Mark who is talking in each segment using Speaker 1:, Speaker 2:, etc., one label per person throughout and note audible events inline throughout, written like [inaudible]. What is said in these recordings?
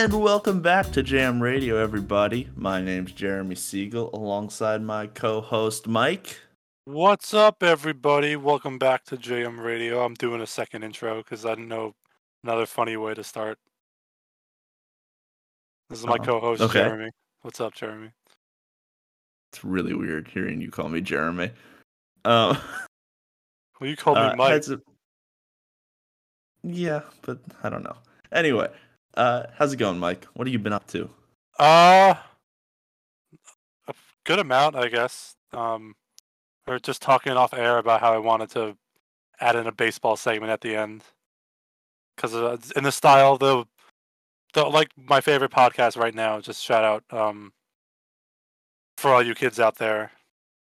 Speaker 1: And welcome back to Jam Radio, everybody. My name's Jeremy Siegel, alongside my co-host Mike.
Speaker 2: What's up, everybody? Welcome back to JM Radio. I'm doing a second intro because I didn't know another funny way to start. This is my
Speaker 1: Oh,
Speaker 2: co-host
Speaker 1: okay.
Speaker 2: Jeremy. What's up, Jeremy?
Speaker 1: It's really weird hearing you call me Jeremy. Uh,
Speaker 2: Well, you called
Speaker 1: uh,
Speaker 2: me Mike.
Speaker 1: Yeah, but I don't know. Anyway, uh, how's it going, Mike? What have you been up to?
Speaker 2: Uh, a good amount, I guess. Um, we are just talking off air about how I wanted to add in a baseball segment at the end because uh, in the style the the like my favorite podcast right now. Just shout out um for all you kids out there,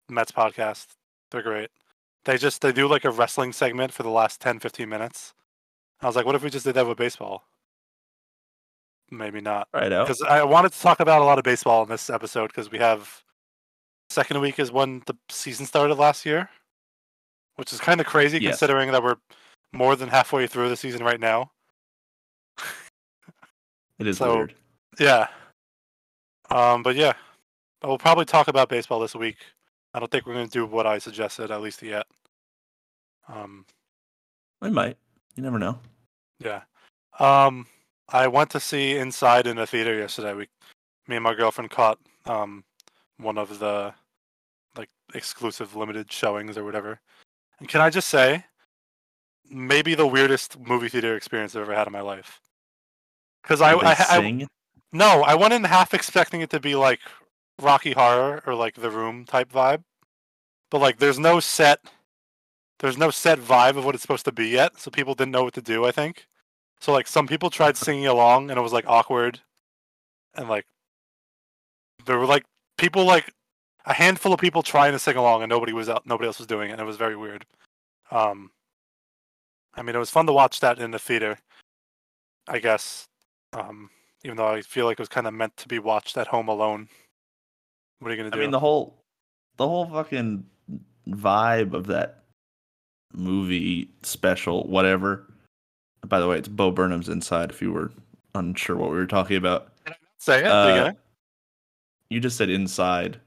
Speaker 2: Mets podcast. They're great. They just they do like a wrestling segment for the last 10, 15 minutes. I was like, what if we just did that with baseball? Maybe not
Speaker 1: Right out.
Speaker 2: because I wanted to talk about a lot of baseball in this episode because we have second week is when the season started last year, which is kind of crazy
Speaker 1: Yes.
Speaker 2: considering that we're more than halfway through the season right now.
Speaker 1: It is
Speaker 2: so-
Speaker 1: weird.
Speaker 2: Yeah. Um, but yeah, we'll probably talk about baseball this week. I don't think we're going to do what I suggested at least yet. Um,
Speaker 1: We might. You never know.
Speaker 2: Yeah. Um, I went to see Inside in the theater yesterday. We, me and my girlfriend caught um one of the like exclusive limited showings or whatever. And can I just say, maybe the weirdest movie theater experience I've ever had in my life. Because I, I, I no, I went in half expecting it to be like Rocky Horror or like The Room type vibe, but like there's no set, there's no set vibe of what it's supposed to be yet, so people didn't know what to do. I think, so like some people tried [laughs] singing along and it was like awkward, and like there were like people like a handful of people trying to sing along and nobody was out, nobody else was doing it, and it was very weird. Um, I mean, it was fun to watch that in the theater, I guess. Um, even though I feel like it was kind of meant to be watched at home alone. What are you gonna do?
Speaker 1: I mean, the whole, the whole fucking vibe of that movie special, whatever. By the way, it's Bo Burnham's Inside. If you were unsure what we were talking about,
Speaker 2: Say it.
Speaker 1: uh, you just said Inside.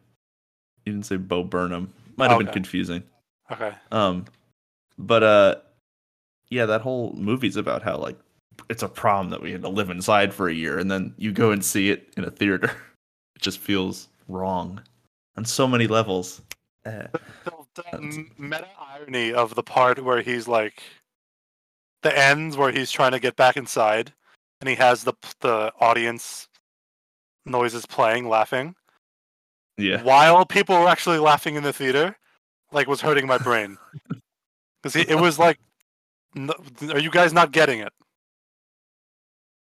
Speaker 1: You didn't say Bo Burnham. Might have been confusing.
Speaker 2: Okay.
Speaker 1: Um, but uh, yeah, that whole movie's about how like it's a problem that we had to live inside for a year, and then you go and see it in a theater. [laughs] It just feels wrong on so many levels. Uh,
Speaker 2: The, the m- meta irony of the part where he's like, the ends where he's trying to get back inside, and he has the the audience noises playing, laughing,
Speaker 1: yeah,
Speaker 2: while people were actually laughing in the theater, like was hurting my brain. [laughs] Because it was like, n- are you guys not getting it?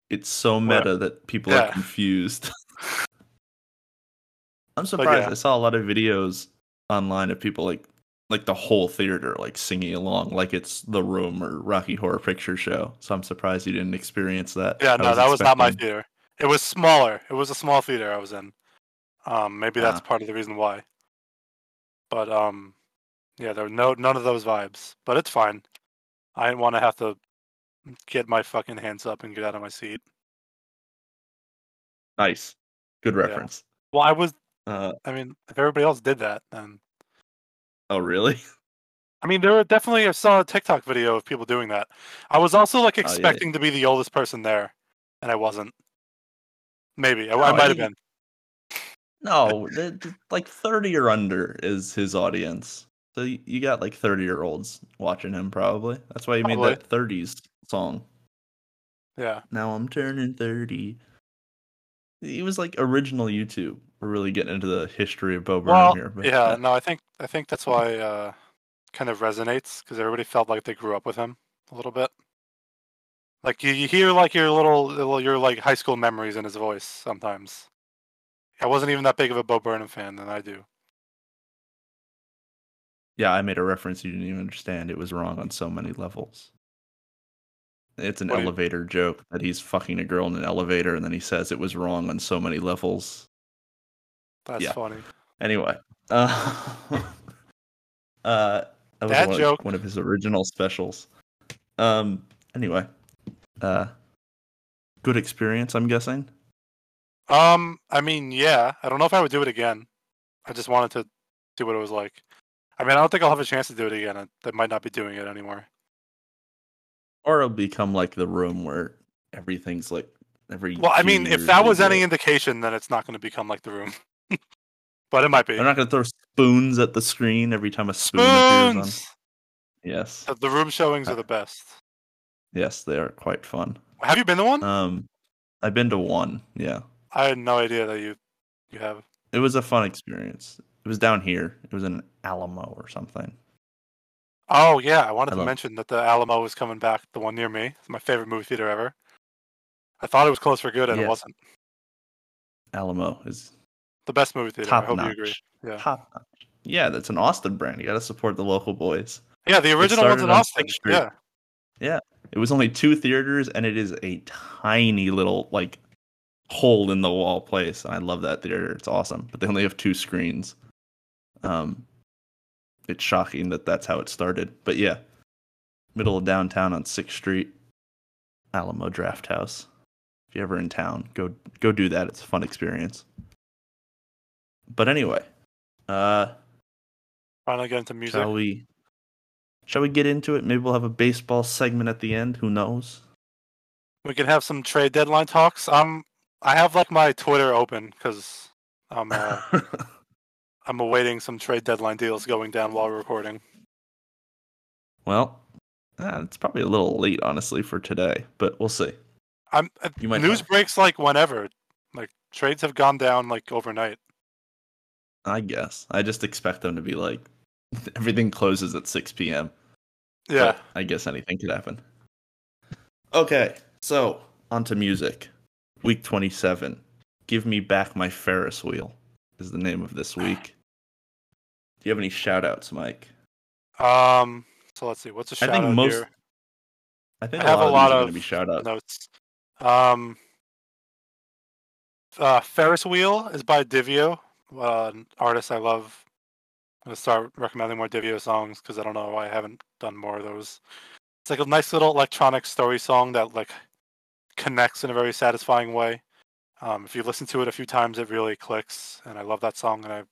Speaker 1: it's so
Speaker 2: What?
Speaker 1: meta that people
Speaker 2: Yeah.
Speaker 1: are confused. [laughs] [laughs] I'm surprised.
Speaker 2: yeah.
Speaker 1: I saw a lot of videos online of people like like the whole theater like singing along like it's The Room or Rocky Horror Picture Show. So I'm surprised you didn't experience that.
Speaker 2: Yeah, no, that was not my theater. It was smaller. It was a small theater I was in. Um, maybe that's
Speaker 1: Ah.
Speaker 2: part of the reason why. But um, yeah, there were no none of those vibes. But it's fine. I didn't want to have to get my fucking hands up and get out of my seat.
Speaker 1: Nice. Good reference.
Speaker 2: Well, I was.
Speaker 1: Uh,
Speaker 2: I mean, if everybody else did that, then
Speaker 1: oh, really? [laughs]
Speaker 2: I mean, there were definitely. I saw a TikTok video of people doing that. I was also like
Speaker 1: Oh, yeah.
Speaker 2: expecting to be the oldest person there, and I wasn't. Maybe I, I might have been.
Speaker 1: No, like 30 or under is his audience. So you, you got like 30 year olds watching him probably. That's why he made that 30s song.
Speaker 2: Yeah.
Speaker 1: Now I'm turning 30. He was like original YouTube. We're really getting into the history of Bo Burnham
Speaker 2: Well,
Speaker 1: here. But
Speaker 2: yeah, no, I think I think that's why uh, kind of resonates because everybody felt like they grew up with him a little bit. Like you, you hear like your little, little your like high school memories in his voice sometimes. I wasn't even that big of a Bo Burnham fan than I do.
Speaker 1: yeah, I made a reference you didn't even understand. It was wrong on so many levels. It's an
Speaker 2: What do you-
Speaker 1: elevator joke that he's fucking a girl in an elevator and then he says it was wrong on so many levels.
Speaker 2: That's
Speaker 1: Yeah.
Speaker 2: funny.
Speaker 1: Anyway, [laughs] uh, uh, that was one,
Speaker 2: joke.
Speaker 1: one of his original specials. Um, anyway, uh, good experience. I'm guessing.
Speaker 2: Um, I mean, yeah. I don't know if I would do it again. I just wanted to see what it was like. I mean, I don't think I'll have a chance to do it again. I, I might not be doing it anymore.
Speaker 1: Or it'll become like the room where everything's like every.
Speaker 2: Well, I mean, if that was any indication, then it's not going to become like the room. [laughs] but it might be.
Speaker 1: they're not gonna throw spoons at the screen every time a spoon appears on.
Speaker 2: Spoons.
Speaker 1: Yes,
Speaker 2: The- The room showings
Speaker 1: Uh,
Speaker 2: are the best.
Speaker 1: yes, they are quite fun.
Speaker 2: Have you been to one?
Speaker 1: Um, I've been to one. Yeah,
Speaker 2: I had no idea that you you have.
Speaker 1: it was a fun experience. It was down here. It was in Alamo or something.
Speaker 2: Oh yeah, I wanted
Speaker 1: I
Speaker 2: to mention that the Alamo is coming back. The one near me. It's my favorite movie theater ever. I thought it was closed for good, and it wasn't.
Speaker 1: Alamo is
Speaker 2: The best movie theater. I
Speaker 1: top
Speaker 2: hope
Speaker 1: notch.
Speaker 2: you agree. Yeah.
Speaker 1: Top notch. Yeah, that's an Austin brand. You got to support the local boys.
Speaker 2: Yeah, the original one's in
Speaker 1: on
Speaker 2: Austin.
Speaker 1: Street.
Speaker 2: Yeah.
Speaker 1: It was only two theaters, and it is a tiny little like hole in the wall place. And I love that theater. It's awesome, but they only have two screens. Um, it's shocking that that's how it started. But yeah, middle of downtown on Sixth Street, Alamo Drafthouse. If you're ever in town, go go do that. It's a fun experience. But anyway, uh,
Speaker 2: Finally get into music.
Speaker 1: shall we? Shall we get into it? Maybe we'll have a baseball segment at the end. Who knows?
Speaker 2: We can have some trade deadline talks. Um, I have like my Twitter open because I'm uh, [laughs] I'm awaiting some trade deadline deals going down while recording.
Speaker 1: well, uh, it's probably a little late, honestly, for today, but we'll see.
Speaker 2: I'm uh,
Speaker 1: You might
Speaker 2: news breaks like whenever. Like trades have gone down like overnight.
Speaker 1: I guess. I just expect them to be like [laughs] everything closes at 6 p.m.
Speaker 2: Yeah.
Speaker 1: but I guess anything could happen. Okay, so on to music. Week 27. Give me back my Ferris wheel is the name of this week. Do you have any shout outs, Mike?
Speaker 2: Um. So let's see. What's a
Speaker 1: I
Speaker 2: shout
Speaker 1: think
Speaker 2: out
Speaker 1: most-
Speaker 2: here?
Speaker 1: I think
Speaker 2: I
Speaker 1: a
Speaker 2: have
Speaker 1: lot
Speaker 2: a
Speaker 1: of
Speaker 2: lot of
Speaker 1: going to be shout outs.
Speaker 2: notes. Um, uh, Ferris Wheel is by Divio, uh, an artist I love. I'm gonna start recommending more Divio songs because I don't know why I haven't done more of those. It's like a nice little electronic story song that like connects in a very satisfying way. Um, if you listen to it a few times, it really clicks, and I love that song. And I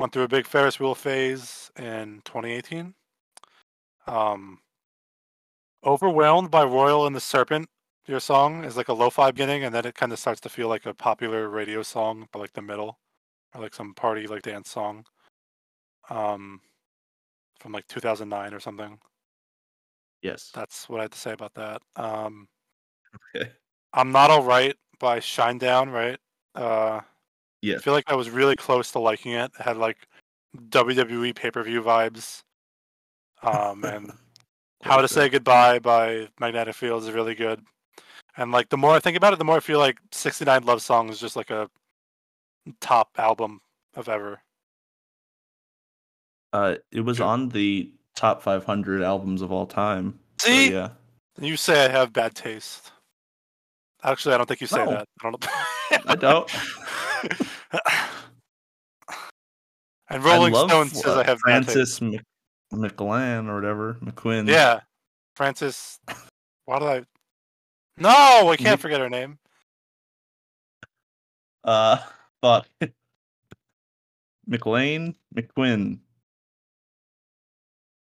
Speaker 2: went through a big Ferris wheel phase in 2018. Um, Overwhelmed by Royal and the Serpent, your song is like a lo-fi beginning, and then it kind of starts to feel like a popular radio song by like the middle, or like some party like dance song, um, from like 2009 or something.
Speaker 1: Yes.
Speaker 2: That's what I have to say about that. Um, [laughs]
Speaker 1: Okay.
Speaker 2: I'm not all right by Shinedown, right? Uh, I feel like I was really close to liking it. It had like WWE pay-per-view vibes. Um, and [laughs] How to Say Goodbye by Magnetic Fields is really good. And like the more I think about it, the more I feel like 69 Love Song is just like a top album of ever.
Speaker 1: Uh, it was on the top 500 albums of all time. So,
Speaker 2: See?
Speaker 1: yeah.
Speaker 2: You say I have bad taste. Actually, I don't think you say
Speaker 1: No.
Speaker 2: that. I don't.
Speaker 1: I don't. [laughs]
Speaker 2: and Rolling Stone says
Speaker 1: uh,
Speaker 2: I have.
Speaker 1: Frances Mc- McLan or whatever. McQuinn.
Speaker 2: Yeah. Frances. Why did I? No, I can't forget her name.
Speaker 1: Uh, fuck. [laughs] McLean, McQuinn,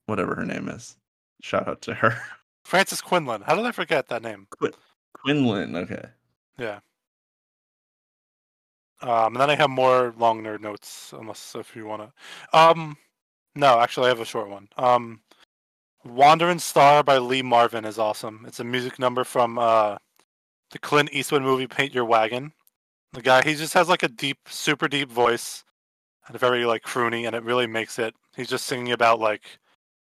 Speaker 1: whatever her name is. Shout out to her. [laughs]
Speaker 2: Frances Quinlan. How did I forget that name?
Speaker 1: Quinlan. Okay.
Speaker 2: Yeah. Um, and then I have more long nerd notes, unless if you want to. Um, no, actually, I have a short one. Um, "Wandering Star" by Lee Marvin is awesome. It's a music number from uh, the Clint Eastwood movie "Paint Your Wagon." The guy, he just has like a deep, super deep voice, and a very like croony, and it really makes it. He's just singing about like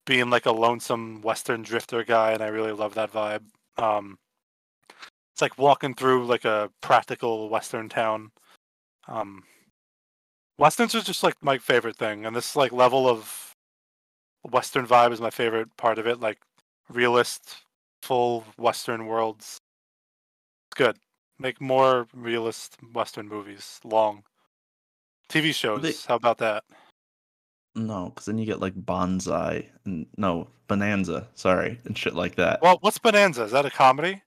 Speaker 2: being like a lonesome Western drifter guy, and I really love that vibe. Um, it's like walking through like a practical Western town. Um, Westerns are just like my favorite thing, and this like level of Western vibe is my favorite part of it. Like realist, full Western worlds. It's good. Make more realist Western movies, long. TV shows.
Speaker 1: They-
Speaker 2: How about that?
Speaker 1: No, because then you get like Bonsai and no Bonanza. Sorry, and shit like that.
Speaker 2: Well, what's Bonanza? Is that a comedy?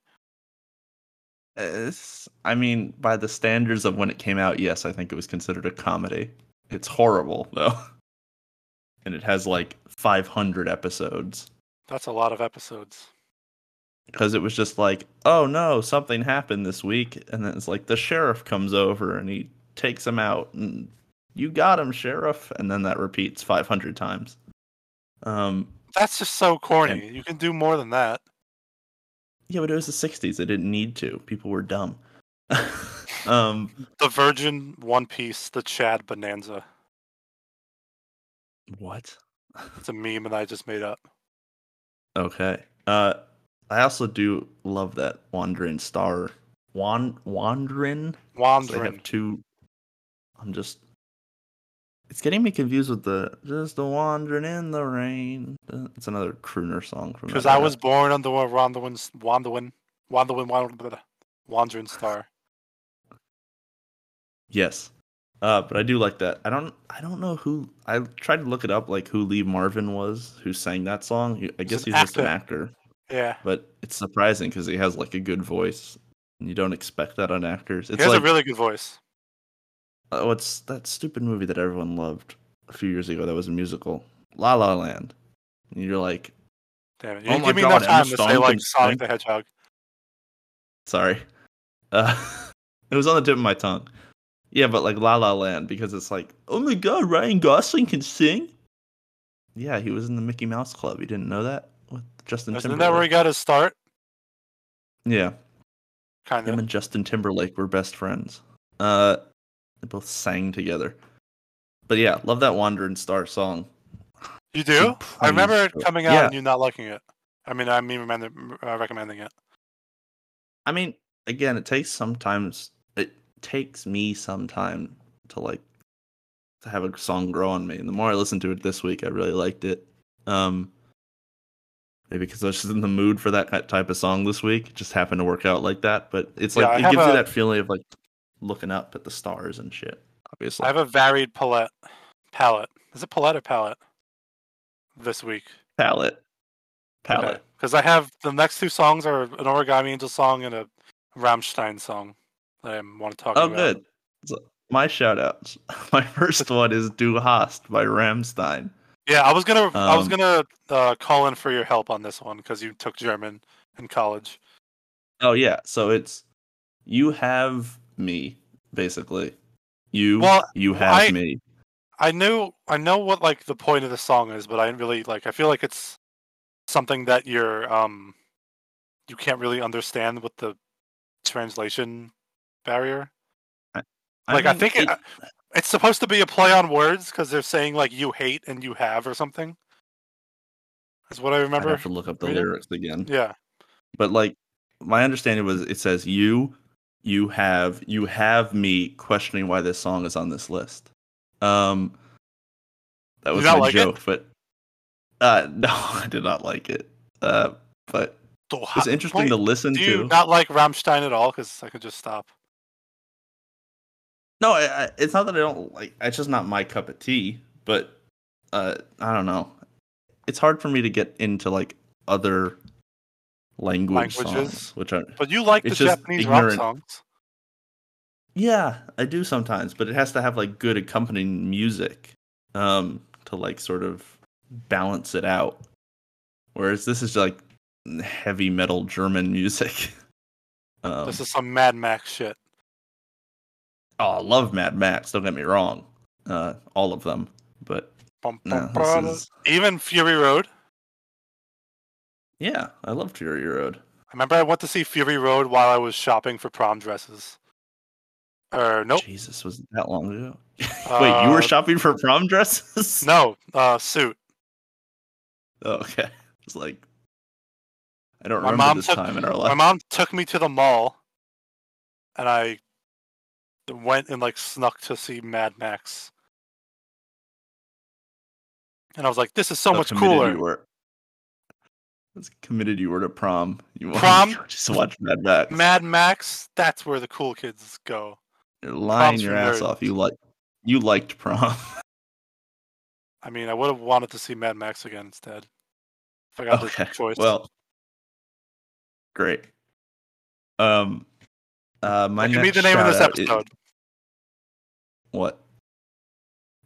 Speaker 1: It's, I mean, by the standards of when it came out, yes, I think it was considered a comedy. It's horrible though, [laughs] and it has like 500 episodes
Speaker 2: That's a lot of episodes.
Speaker 1: because it was just like, oh no, something happened this week, and then it's like the sheriff comes over and he takes him out, and you got him, sheriff, and then that repeats 500 times. Um,
Speaker 2: That's just so corny. You can do more than that.
Speaker 1: Yeah, but it was the 60s. They didn't need to. People were dumb. [laughs] um,
Speaker 2: The Virgin, One Piece, the Chad Bonanza.
Speaker 1: what?
Speaker 2: It's a meme and I just made up.
Speaker 1: Okay. Uh, I also do love that wandering star. Wan wandering. They
Speaker 2: Wandering.
Speaker 1: have two. I'm just. It's getting me confused with the just a wandering in the rain. It's another crooner song from.
Speaker 2: Because I
Speaker 1: era.
Speaker 2: was born under a Wandawin, Wandawin, Wandawin, Wandering Star.
Speaker 1: Yes. Uh, but I do like that. I don't. I don't know who. I tried to look it up, like who Lee Marvin was, who sang that song. He- I guess
Speaker 2: an
Speaker 1: he's just an actor,
Speaker 2: Yeah.
Speaker 1: but it's surprising because he has like a good voice. And you don't expect that on actors.
Speaker 2: He
Speaker 1: It's
Speaker 2: has
Speaker 1: like
Speaker 2: a really good voice.
Speaker 1: Oh, it's that stupid movie that everyone loved a few years ago. That was a musical, La La Land. And you're like,
Speaker 2: Damn it. You
Speaker 1: Oh
Speaker 2: didn't
Speaker 1: my
Speaker 2: give me
Speaker 1: God,
Speaker 2: enough time to say like Sonic the Hedgehog.
Speaker 1: sorry. Uh, [laughs] it was on the tip of my tongue. Yeah, but like La La Land because it's like, oh my god, Ryan Gosling can sing. Yeah, he was in the Mickey Mouse Club. You didn't know that with Justin
Speaker 2: Isn't
Speaker 1: Timberlake.
Speaker 2: that where he got his start?
Speaker 1: Yeah,
Speaker 2: Kind of.
Speaker 1: him and Justin Timberlake were best friends. Uh, they both sang together. But yeah, love that Wandering Star song.
Speaker 2: You do? I remember it coming out
Speaker 1: Yeah.
Speaker 2: and you not liking it. I mean, I mean, recommend- uh, recommending it.
Speaker 1: I mean, again, it takes sometimes it takes me some time to like to have a song grow on me. And the more I listened to it this week, I really liked it. Um maybe because I was just in the mood for that type of song this week. It just happened to work out like that. But it's
Speaker 2: Yeah,
Speaker 1: like
Speaker 2: I
Speaker 1: it gives you that feeling of like looking up at the stars and shit. Obviously.
Speaker 2: I have a varied palette. Palette. Is it palette or palette? This week.
Speaker 1: palette. Palette.
Speaker 2: Because I have the next two songs are an Origami Angel song and a Rammstein song that I want to talk
Speaker 1: Oh
Speaker 2: about.
Speaker 1: Oh, good. So, my shout outs. [laughs] My first one is Du Hast by Rammstein.
Speaker 2: Yeah, I was gonna I was
Speaker 1: Um,
Speaker 2: gonna uh, call in for your help on this one because you took German in college.
Speaker 1: Oh yeah, so it's you have me basically. You
Speaker 2: Well,
Speaker 1: you have
Speaker 2: I-
Speaker 1: me.
Speaker 2: I knew I know what like the point of the song is, but I didn't really like. I feel like it's something that you're um you can't really understand with the translation barrier. Like I,
Speaker 1: mean,
Speaker 2: think it,
Speaker 1: it-
Speaker 2: it's supposed to be a play on words because they're saying like you hate and you have or something. Is what I
Speaker 1: remember.
Speaker 2: Remember.
Speaker 1: have to look up the lyrics again.
Speaker 2: Yeah,
Speaker 1: But like my understanding was it says you you have you have me questioning why this song is on this list. Um that was my
Speaker 2: like it?
Speaker 1: joke, but uh [laughs] no, I did not like it. Uh but it's interesting to listen to.
Speaker 2: not like Rammstein at all? Because I could just stop.
Speaker 1: No, I, I, it's not that I don't like. It's just not my cup of tea. But uh, I don't know. It's hard for me to get into like other language
Speaker 2: Languages?
Speaker 1: songs, which are
Speaker 2: But you like the Japanese rock songs.
Speaker 1: yeah, I do sometimes. But it has to have like good accompanying music, um, to like sort of balance it out. Whereas this is like heavy metal German music. [laughs] Um,
Speaker 2: This is some Mad Max shit.
Speaker 1: oh, I love Mad Max. Don't get me wrong. Uh, all of them, but
Speaker 2: Bum,
Speaker 1: no,
Speaker 2: bum,
Speaker 1: this is
Speaker 2: Even Fury Road.
Speaker 1: Yeah, I love Fury Road.
Speaker 2: I remember I went to see Fury Road while I was shopping for prom dresses. Or nope,
Speaker 1: Jesus, was that long ago? [laughs] Wait, you were
Speaker 2: Uh,
Speaker 1: shopping for prom dresses? [laughs]
Speaker 2: no, uh, suit.
Speaker 1: Oh, okay. [laughs] It's like I don't
Speaker 2: My
Speaker 1: remember
Speaker 2: mom
Speaker 1: this
Speaker 2: took-
Speaker 1: time in our life.
Speaker 2: My mom took me to the mall, and I went and like snuck to see Mad Max. And I was like, "This is so
Speaker 1: How
Speaker 2: much
Speaker 1: committed
Speaker 2: cooler."
Speaker 1: You were. As committed you were to prom. You
Speaker 2: Prom?
Speaker 1: to [laughs] just watch Mad Max.
Speaker 2: Mad Max, that's where the cool kids go.
Speaker 1: You're lying
Speaker 2: Prom's
Speaker 1: your ass
Speaker 2: nerds.
Speaker 1: off. You like you liked prom. [laughs]
Speaker 2: I mean, I would have wanted to see Mad Max again instead. If I got
Speaker 1: okay.
Speaker 2: the choice.
Speaker 1: Well, great. Um, Uh, my
Speaker 2: Give me
Speaker 1: next
Speaker 2: the name of this episode.
Speaker 1: what?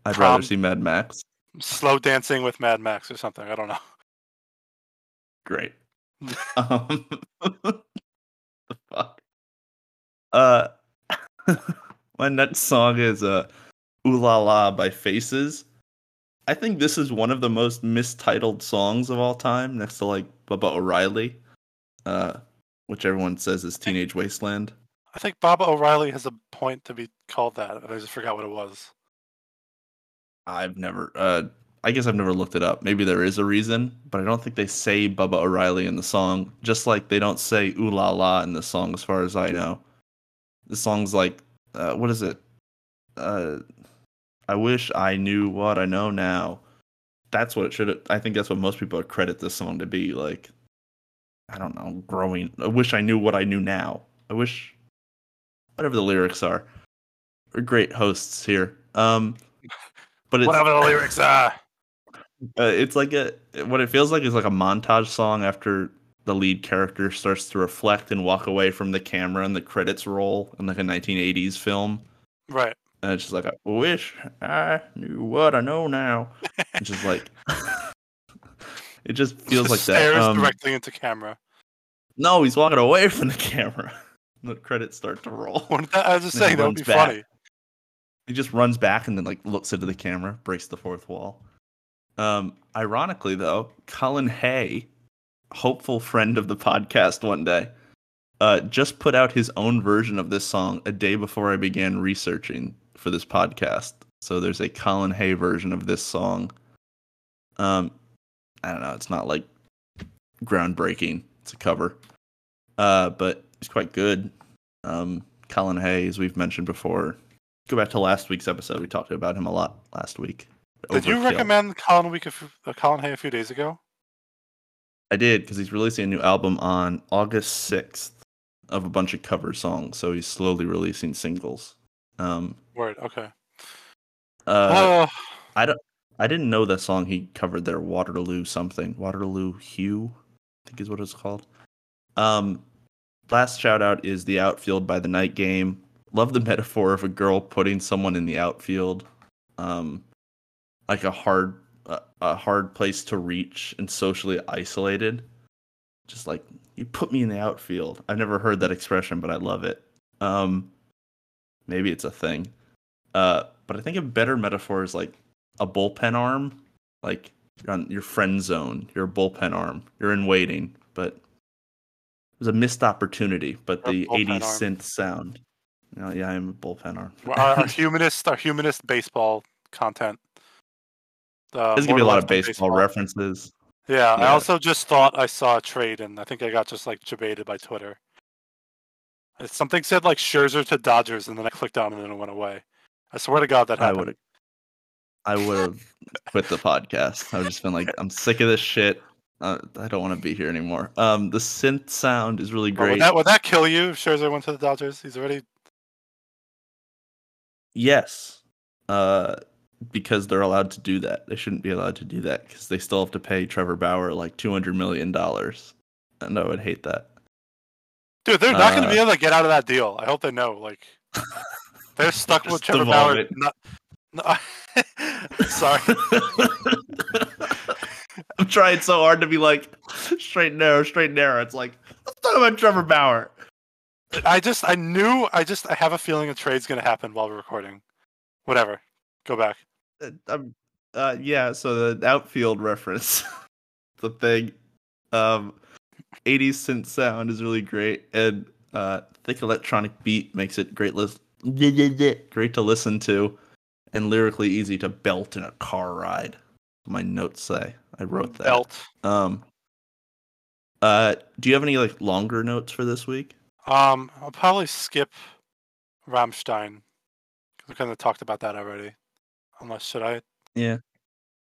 Speaker 1: I'd
Speaker 2: Prom-
Speaker 1: rather see Mad Max.
Speaker 2: Slow dancing with Mad Max or something. I don't know.
Speaker 1: Great. [laughs] um, [laughs] the fuck. Uh, [laughs] my next song is uh, "Ooh La La" by Faces. I think this is one of the most mistitled songs of all time, next to like Baba O'Riley, uh, which everyone says is Teenage Wasteland.
Speaker 2: I think Baba O'Riley has a point to be called that. but I just forgot what it was.
Speaker 1: I've never, uh, I guess I've never looked it up. Maybe there is a reason, but I don't think they say Baba O'Riley in the song, just like they don't say "Ooh La La" in the song, as far as I know. The song's like, uh, what is it? Uh, I wish I knew what I know now. That's what it should. I think that's what most people credit this song to be. Like, I don't know, growing. I wish I knew what I knew now. I wish, whatever the lyrics are. We're great hosts here. Um, but
Speaker 2: Whatever the lyrics are.
Speaker 1: Uh, it's like a what it feels like is like a montage song after the lead character starts to reflect and walk away from the camera and the credits roll in like a 1980s film.
Speaker 2: Right.
Speaker 1: And it's just like, I wish I knew what I know now. It's just like, [laughs] it just feels
Speaker 2: Just
Speaker 1: like
Speaker 2: stares [laughs]
Speaker 1: that. Um,
Speaker 2: directly into camera.
Speaker 1: no, he's walking away [laughs] from the camera. the credits start to roll.
Speaker 2: I was just saying that would be
Speaker 1: back.
Speaker 2: funny.
Speaker 1: He just runs back and then like looks into the camera, breaks the fourth wall. Um, ironically though, Colin Hay, hopeful friend of the podcast one day, uh, just put out his own version of this song a day before I began researching for this podcast. So there's a Colin Hay version of this song. Um, I don't know, it's not like groundbreaking. It's a cover. Uh, but it's quite good. Um, Colin Hay, as we've mentioned before, go back to last week's episode. We talked about him a lot last week.
Speaker 2: Did you recommend Colin Week few, uh, Colin Hay a few days ago?
Speaker 1: I did because he's releasing a new album on August sixth of a bunch of cover songs. So he's slowly releasing singles. Um,
Speaker 2: Word. Okay.
Speaker 1: uh,
Speaker 2: oh,
Speaker 1: I don't. I didn't know that song he covered there. Waterloo something. Waterloo Hue, I think is what it's called. Um, last shout out is the outfield by the night game. Love the metaphor of a girl putting someone in the outfield, um, like a hard, a, a hard place to reach and socially isolated. Just like you put me in the outfield. I've never heard that expression, but I love it. Um, maybe it's a thing. Uh, but I think a better metaphor is like a bullpen arm, like you're on your friend zone, you're a bullpen arm, you're in waiting, but it was a missed opportunity. But the
Speaker 2: bullpen
Speaker 1: 80s
Speaker 2: arm.
Speaker 1: synth sound, you know, yeah, I'm a bullpen arm.
Speaker 2: our, [laughs] our humanist, our humanist baseball content. Uh,
Speaker 1: There's gonna be a lot of
Speaker 2: than
Speaker 1: baseball, references.
Speaker 2: Yeah, I also just thought I saw a trade, and I think I got just like debated by Twitter. It's- Something said like Scherzer to Dodgers, and then I clicked on it and it went away. I swear to God that
Speaker 1: I
Speaker 2: happened.
Speaker 1: would have, I would have quit the podcast. I would just been like, I'm sick of this shit. Uh, I don't want to be here anymore. Um, the synth sound is really
Speaker 2: But would
Speaker 1: great.
Speaker 2: that would that kill you? if Scherzer went to the Dodgers. He's already
Speaker 1: Yes. Uh, because they're allowed to do that. They shouldn't be allowed to do that because they still have to pay Trevor Bauer like two hundred million dollars, and I would hate that.
Speaker 2: dude. They're not going to be
Speaker 1: Uh,
Speaker 2: able to get out of that deal. I hope they know. Like [laughs] they're stuck with Trevor Bauer. Not, no, [laughs] sorry. [laughs]
Speaker 1: I'm trying so hard to be like straight and narrow, straight and narrow. It's like let's talk about Trevor Bauer.
Speaker 2: I just I knew I just I have a feeling a trade's going to happen while we're recording. Whatever. Go back.
Speaker 1: Uh, um, uh, yeah. So the outfield reference, [laughs] the thing, um, 80s synth sound is really great, and uh, thick electronic beat makes it great lis- [laughs] great to listen to, and lyrically easy to belt in a car ride. My notes say I wrote that.
Speaker 2: Belt.
Speaker 1: Um. Uh, do you have any like longer notes for this week?
Speaker 2: Um, I'll probably skip Rammstein. 'cause We kind of talked about that already. Unless should I?
Speaker 1: Yeah.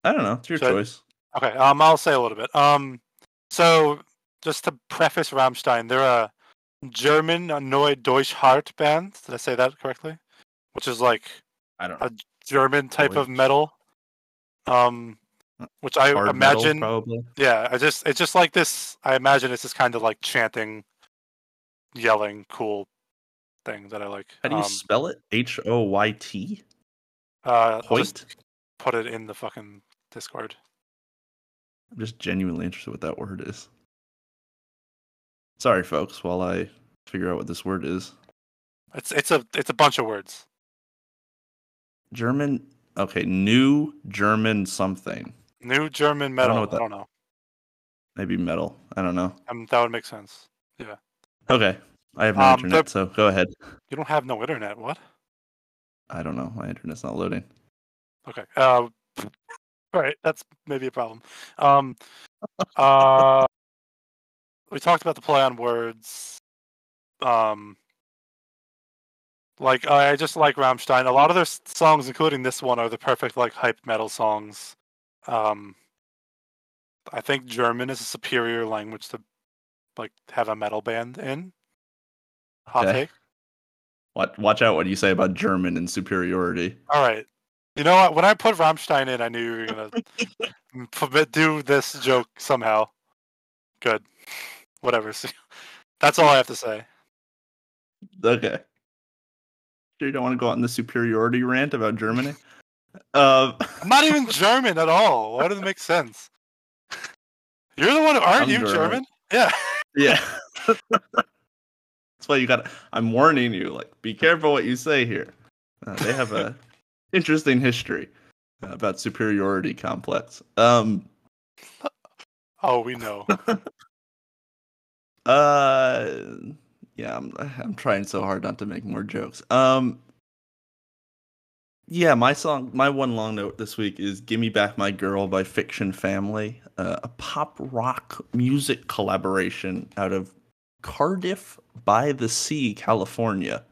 Speaker 1: I don't know. It's your
Speaker 2: Should I-
Speaker 1: choice.
Speaker 2: Okay. Um, I'll say a little bit. Um, so just to preface Rammstein, they're a German Neue Deutsche Härte band. Did I say that correctly? Which is like
Speaker 1: I don't
Speaker 2: a. German type of metal. Um, which I
Speaker 1: Hard metal,
Speaker 2: imagine.
Speaker 1: probably.
Speaker 2: Yeah, I just it's just like this. I imagine it's just kind of like chanting, yelling, cool thing that I like.
Speaker 1: How do you
Speaker 2: Um,
Speaker 1: spell it? H O Y T.
Speaker 2: uh,
Speaker 1: Hoyt.
Speaker 2: put it in the fucking Discord.
Speaker 1: I'm just genuinely interested what that word is. Sorry, folks, while I figure out what this word is.
Speaker 2: It's it's a it's a bunch of words.
Speaker 1: German. Okay, new German something.
Speaker 2: New German metal. I don't
Speaker 1: that-
Speaker 2: know.
Speaker 1: Maybe metal. I don't know.
Speaker 2: Um, that would make sense. Yeah.
Speaker 1: Okay, I have no
Speaker 2: Um,
Speaker 1: internet, so go ahead.
Speaker 2: You don't have no internet. What?
Speaker 1: I don't know. My internet's not loading.
Speaker 2: Okay. Uh, all right. That's maybe a problem. Um, uh, [laughs] we talked about the play on words. Um, like I just like Rammstein. A lot of their songs, including this one, are the perfect like hype metal songs. Um, I think German is a superior language to like have a metal band in. Hot
Speaker 1: Okay.
Speaker 2: take.
Speaker 1: Watch, watch out what you say about German and superiority.
Speaker 2: All right. You know what? When I put Rammstein in, I knew you were gonna [laughs] do this joke somehow. Good. Whatever. [laughs] That's all I have to say.
Speaker 1: Okay. Sure you don't want to go out on the superiority rant about Germany? Uh,
Speaker 2: I'm not even [laughs] German at all. Why does it make sense? You're the one who aren't
Speaker 1: I'm
Speaker 2: you
Speaker 1: German.
Speaker 2: German? Yeah.
Speaker 1: yeah. That's why you got. I'm warning you. Like, be careful what you say here. Uh, they have a [laughs] interesting history uh, about superiority complex. Um.
Speaker 2: Oh, we know. [laughs]
Speaker 1: Uh. Yeah, I'm. I'm trying so hard not to make more jokes. Um. Yeah, my song, my one long note this week is "Gimme Back My Girl" by Fiction Family, uh, a pop rock music collaboration out of Cardiff by the Sea, California.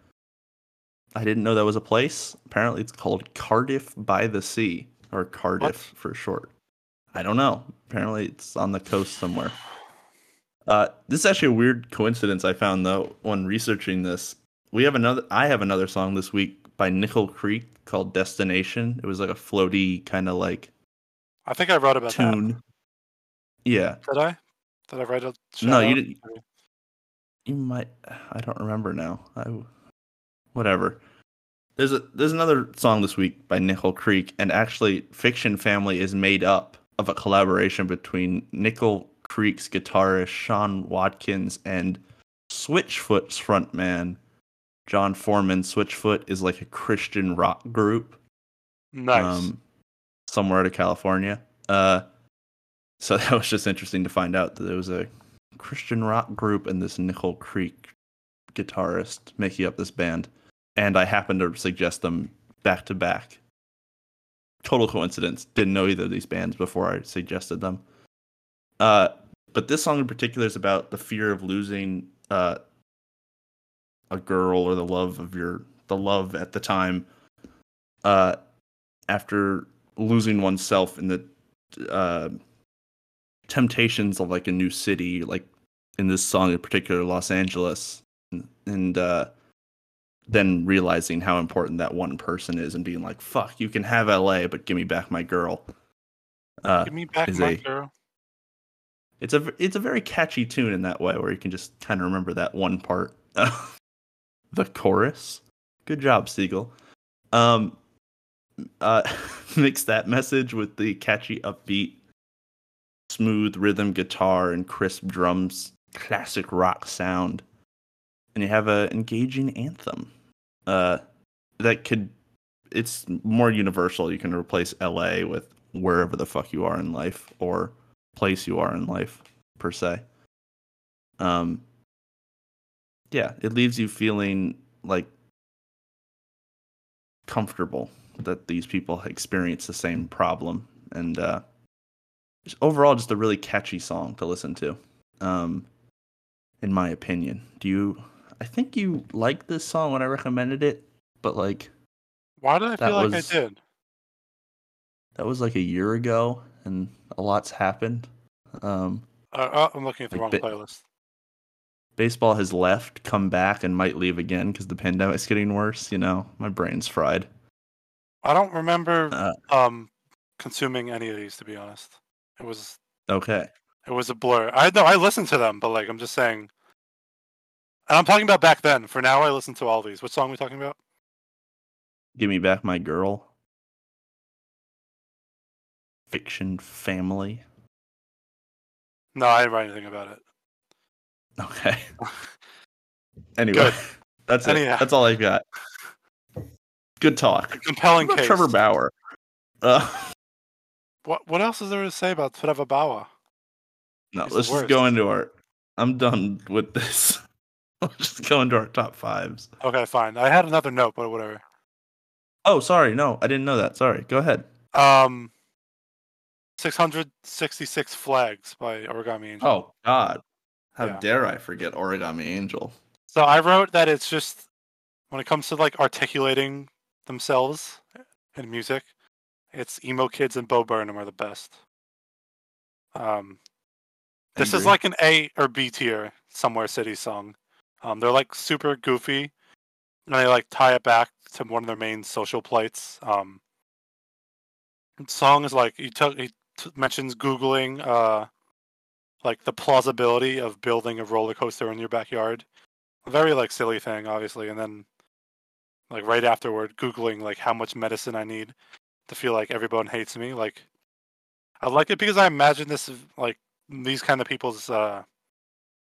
Speaker 1: I didn't know that was a place. Apparently, it's called Cardiff by the Sea, or Cardiff for short. I don't know. Apparently, it's on the coast somewhere. Uh, this is actually a weird coincidence I found though when researching this. We have another. I have another song this week by Nickel Creek called "Destination." It was like a floaty kind of like
Speaker 2: I think I wrote about
Speaker 1: tune. Yeah,
Speaker 2: that. Did I? Did I write a?
Speaker 1: No, you didn't. You might. I don't remember now. I whatever. There's a there's another song this week by Nickel Creek, and actually, Fiction Family is made up of a collaboration between Nickel Creek's guitarist Sean Watkins and Switchfoot's frontman Jon Foreman. Switchfoot is like a Christian rock group
Speaker 2: Nice.
Speaker 1: um, somewhere out of California. Uh, so [laughs] that was just interesting to find out that there was a Christian rock group and this Nickel Creek guitarist making up this band, and I happened to suggest them back to back. Total coincidence. Didn't know either of these bands before I suggested them. Uh, but this song in particular is about the fear of losing uh, a girl or the love of your the love at the time. Uh, after losing oneself in the uh, temptations of like a new city, like in this song in particular, Los Angeles, and, uh, then realizing how important that one person is and being like, "Fuck, you can have LA, but give me back my girl." Uh,
Speaker 2: Give me back my
Speaker 1: a-
Speaker 2: girl.
Speaker 1: it's a it's a very catchy tune in that way, where you can just kind of remember that one part, the chorus. Good job, Siegel. Um, uh, [laughs] mix that message with the catchy, upbeat, smooth rhythm guitar and crisp drums, classic rock sound, and you have a engaging anthem. Uh, that could it's more universal. You can replace L.A. with wherever the fuck you are in life or place you are in life per se. Um, yeah, it leaves you feeling like comfortable that these people experience the same problem and uh just overall just a really catchy song to listen to um in my opinion do you i think you liked this song when i recommended it but like
Speaker 2: Why did I feel like I did?
Speaker 1: that was like a year ago and a lot's happened um
Speaker 2: Uh, oh, I'm looking at the
Speaker 1: Like
Speaker 2: wrong playlist.
Speaker 1: baseball has left come back and might leave again because the pandemic's getting worse you know my brain's fried
Speaker 2: I don't remember
Speaker 1: uh,
Speaker 2: um consuming any of these to be honest. It was
Speaker 1: okay
Speaker 2: it was a blur. I know I listened to them, but like I'm just saying And I'm talking about back then. For now, I listen to all these. What song are we talking about?
Speaker 1: Give me back my girl. Fiction family.
Speaker 2: No, I didn't write anything about it.
Speaker 1: Okay. [laughs] Anyway,
Speaker 2: Good.
Speaker 1: that's it.
Speaker 2: Anyhow.
Speaker 1: That's all I've got. Good talk.
Speaker 2: Compelling
Speaker 1: What about
Speaker 2: case.
Speaker 1: Trevor Bauer. Uh,
Speaker 2: What What else is there to say about Trevor Bauer?
Speaker 1: no,
Speaker 2: He's
Speaker 1: let's just go into our. I'm done with this. [laughs] let's just go into our top fives.
Speaker 2: Okay, fine. I had another note, but whatever.
Speaker 1: Oh, sorry. No, I didn't know that. Sorry. Go ahead.
Speaker 2: Um, 666 flags by Origami Angel.
Speaker 1: Oh God, how
Speaker 2: Yeah.
Speaker 1: dare I forget Origami Angel?
Speaker 2: So I wrote that it's just when it comes to like articulating themselves in music, it's emo kids and Bo Burnham are the best. Um, this is like an A or B tier somewhere city song. Um, they're like super goofy, and they like tie it back to one of their main social plights. Um, song is like he took he t- mentions googling uh like the plausibility of building a roller coaster in your backyard. A very like silly thing, obviously, and then like right afterward, googling like how much medicine I need to feel like everyone hates me. Like I like it because I imagine this like these kind of people's uh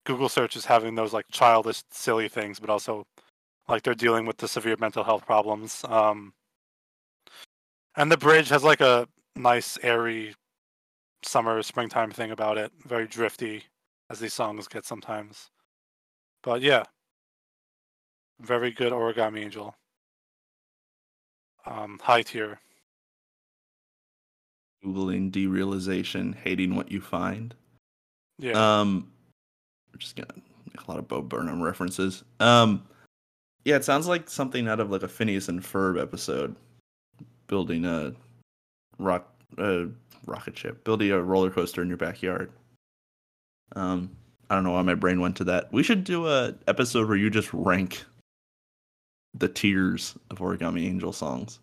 Speaker 2: Google searches having those like childish, silly things, but also like they're dealing with the severe mental health problems. Um, and the bridge has like a nice, airy summer, springtime thing about it. Very drifty, as these songs get sometimes. But yeah, very good Origami Angel. Um, high tier.
Speaker 1: Googling derealization, hating what you find.
Speaker 2: Yeah.
Speaker 1: Um, I'm just gonna make a lot of Bo Burnham references. Um, yeah, it sounds like something out of like a Phineas and Ferb episode, building a rock, uh, rocket ship, building a roller coaster in your backyard. Um, I don't know why my brain went to that. We should do a episode where you just rank the tiers of Origami Angel songs.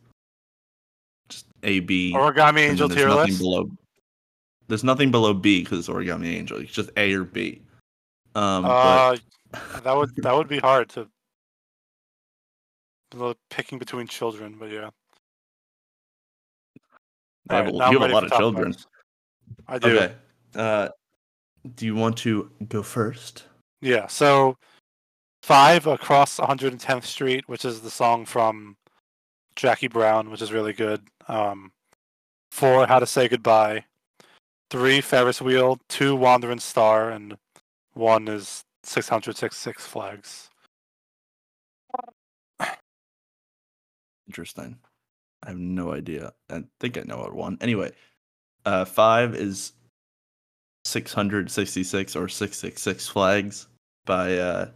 Speaker 1: Just A, B,
Speaker 2: Origami Angel
Speaker 1: there's
Speaker 2: tier
Speaker 1: nothing
Speaker 2: list.
Speaker 1: below. There's nothing below B because it's Origami Angel. It's just A or B. Um,
Speaker 2: Uh, [laughs] that would that would be hard to picking between children, but yeah.
Speaker 1: but I will- you have a lot of children.
Speaker 2: I do.
Speaker 1: Okay. Uh, do you want to go first?
Speaker 2: Yeah. So five across 110th Street, which is the song from Jackie Brown, which is really good. Um, four, How to Say Goodbye. Three, Ferris Wheel. Two, Wandering Star, and one is 666 Flags.
Speaker 1: Interesting. I have no idea. I think I know what one. Anyway, uh, five is 666 or 666 flags by, uh,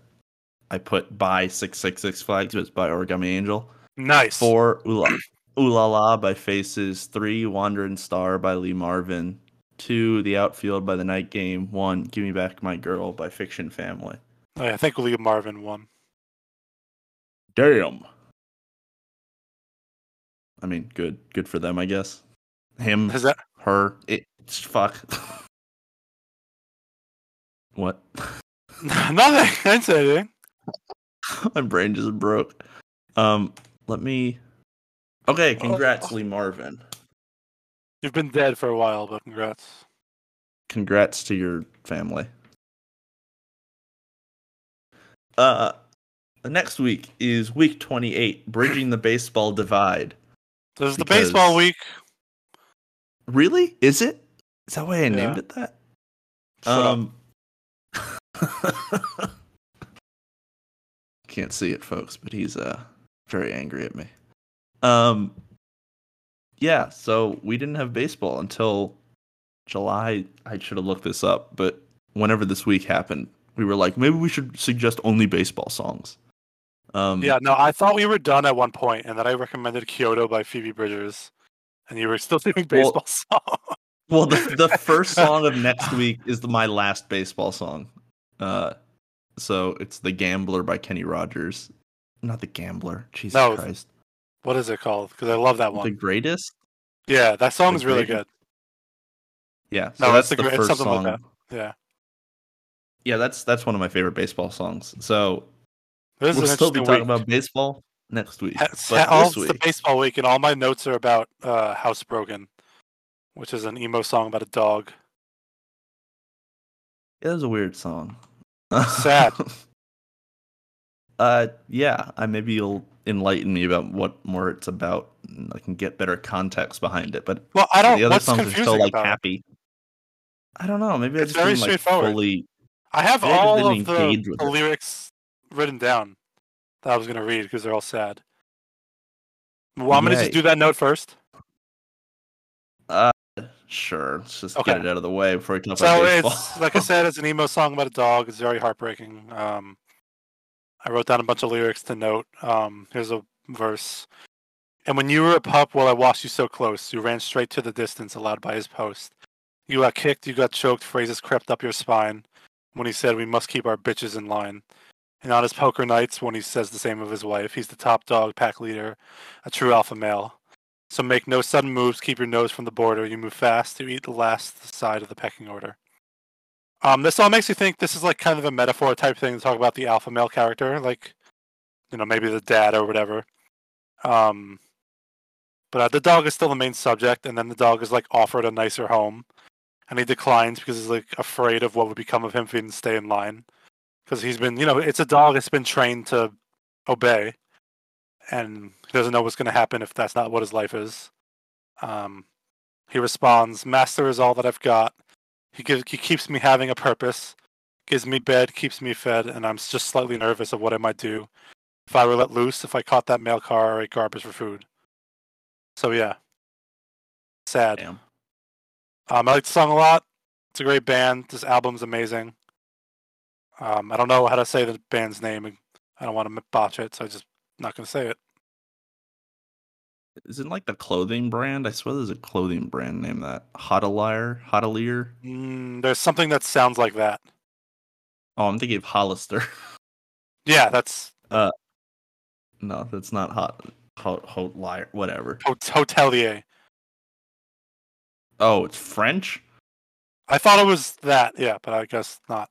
Speaker 1: I put by 666 flags, but it's by Origami Angel.
Speaker 2: Nice.
Speaker 1: Four, Ooh La, Ooh La La by Faces. Three, Wandering Star by Lee Marvin. Two, The Outfield by The Night Game. One, Give Me Back My Girl by Fiction Family.
Speaker 2: Oh, I think Lee Marvin won.
Speaker 1: Damn. I mean, good, good for them, I guess. Him,
Speaker 2: Is that
Speaker 1: her, it, fuck. [laughs] what? [laughs]
Speaker 2: nothing? I didn't say anything.
Speaker 1: My brain just broke. Um, let me. Okay, congrats,
Speaker 2: Oh.
Speaker 1: Lee Marvin.
Speaker 2: You've been dead for a while, but congrats.
Speaker 1: Congrats to your family. Uh, the next week is week 28, Bridging the Baseball Divide.
Speaker 2: This is the baseball week.
Speaker 1: Really? Is it? Is that why I named it that?
Speaker 2: Shut up.
Speaker 1: Um, [laughs] can't see it, folks, but he's uh very angry at me. Um, yeah. So we didn't have baseball until July. I should have looked this up, but whenever this week happened, we were like, maybe we should suggest only baseball songs. Um,
Speaker 2: Yeah, no, I thought we were done at one point, and then I recommended Kyoto by Phoebe Bridgers, and you were still [laughs] doing
Speaker 1: Well-
Speaker 2: baseball song.
Speaker 1: Well, the [laughs] the first song of next week is the, my last baseball song. Uh, so it's "The Gambler" by Kenny Rogers. Not the Gambler. Jesus
Speaker 2: No,
Speaker 1: Christ.
Speaker 2: What is it called? Because I love that one.
Speaker 1: The greatest.
Speaker 2: Yeah, that song is really good.
Speaker 1: Yeah. So
Speaker 2: No,
Speaker 1: that's
Speaker 2: it's
Speaker 1: the
Speaker 2: the
Speaker 1: first song.
Speaker 2: like Yeah.
Speaker 1: yeah, that's that's one of my favorite baseball songs. So
Speaker 2: This
Speaker 1: we'll still be talking
Speaker 2: week.
Speaker 1: about baseball next week.
Speaker 2: Ha-
Speaker 1: But
Speaker 2: all, it's the baseball week, and all my notes are about uh, Housebroken, which is an emo song about a dog.
Speaker 1: Yeah, it was a weird song.
Speaker 2: Sad. [laughs]
Speaker 1: uh, yeah. I maybe you'll enlighten me about what more it's about. and I can get better context behind it. But
Speaker 2: Well, I don't.
Speaker 1: the other songs are still like
Speaker 2: it?
Speaker 1: happy. I don't know. Maybe I
Speaker 2: It's
Speaker 1: just
Speaker 2: very
Speaker 1: didn't like
Speaker 2: straightforward.
Speaker 1: fully.
Speaker 2: I have
Speaker 1: I
Speaker 2: all of the, the lyrics written down that I was going to read because they're all sad. Well, I'm going to just do that note first.
Speaker 1: Uh, sure. Let's just get it out of the way before we talk
Speaker 2: So
Speaker 1: about baseball.
Speaker 2: it's like I said, it's an emo song about a dog. It's very heartbreaking. Um, I wrote down a bunch of lyrics to note. Um, here's a verse. And when you were a pup, while I watched you so close, you ran straight to the distance allowed by his post. You got kicked, you got choked, phrases crept up your spine when he said we must keep our bitches in line. And on his poker nights, when he says the same of his wife, he's the top dog, pack leader, a true alpha male. So make no sudden moves, keep your nose from the border. You move fast, you eat the last side of the pecking order. Um, this all makes you think this is like kind of a metaphor type thing to talk about the alpha male character, like you know maybe the dad or whatever. Um, but uh, the dog is still the main subject, and then the dog is like offered a nicer home, and he declines because he's like afraid of what would become of him if he didn't stay in line, because he's been you know it's a dog that's been trained to obey, and he doesn't know what's going to happen if that's not what his life is. Um, he responds, "Master is all that I've got." He gives, he keeps me having a purpose, gives me bed, keeps me fed, and I'm just slightly nervous of what I might do if I were let loose, if I caught that mail car or ate garbage for food. So yeah, sad.
Speaker 1: Damn.
Speaker 2: Um, I like the song a lot. It's a great band. This album's amazing. Um, I don't know how to say the band's name. I don't want to botch it, so I'm just not going to say it.
Speaker 1: Is it like the clothing brand? I swear there's a clothing brand named that. Hotelier? Hotelier?
Speaker 2: Mm, there's something that sounds like that.
Speaker 1: Oh, I'm thinking of Hollister. [laughs]
Speaker 2: Yeah, that's Uh,
Speaker 1: no, that's not hot. Hot, hotelier, whatever.
Speaker 2: hotelier.
Speaker 1: Oh, it's French?
Speaker 2: I thought it was that, yeah, but I guess not.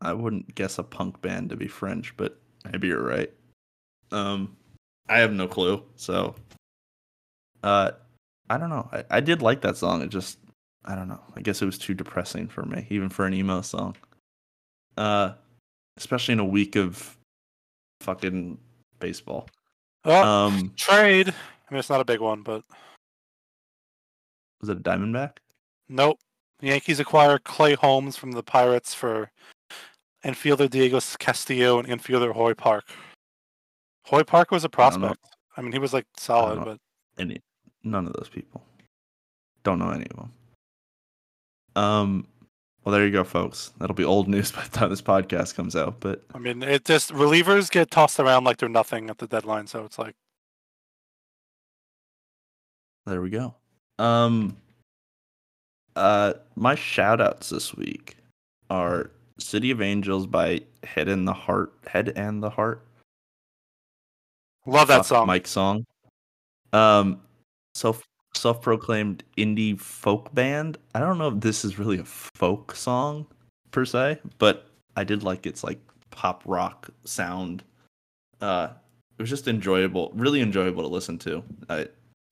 Speaker 1: I wouldn't guess a punk band to be French, but maybe you're right. Um, I have no clue. So, uh, I don't know. I, I did like that song. It just, I don't know. I guess it was too depressing for me, even for an emo song. Uh, especially in a week of fucking baseball.
Speaker 2: Oh,
Speaker 1: Um,
Speaker 2: trade. I mean, it's not a big one, but
Speaker 1: was it a Diamondback?
Speaker 2: nope. The Yankees acquire Clay Holmes from the Pirates for infielder Diego Castillo and infielder Hoy Park. Hoy Park was a prospect. I mean, he was like solid, but
Speaker 1: Any? None of those people. Don't know any of them. Um. Well, there you go, folks. That'll be old news [laughs] by the time this podcast comes out. But
Speaker 2: I mean, it just relievers get tossed around like they're nothing at the deadline. So it's like,
Speaker 1: There we go. Um uh my shout outs this week are City of Angels by Head and the Heart Head and the Heart.
Speaker 2: Love that song.
Speaker 1: Mike song. Um self self proclaimed indie folk band. I don't know if this is really a folk song per se, but I did like its like pop rock sound. Uh it was just enjoyable, really enjoyable to listen to. I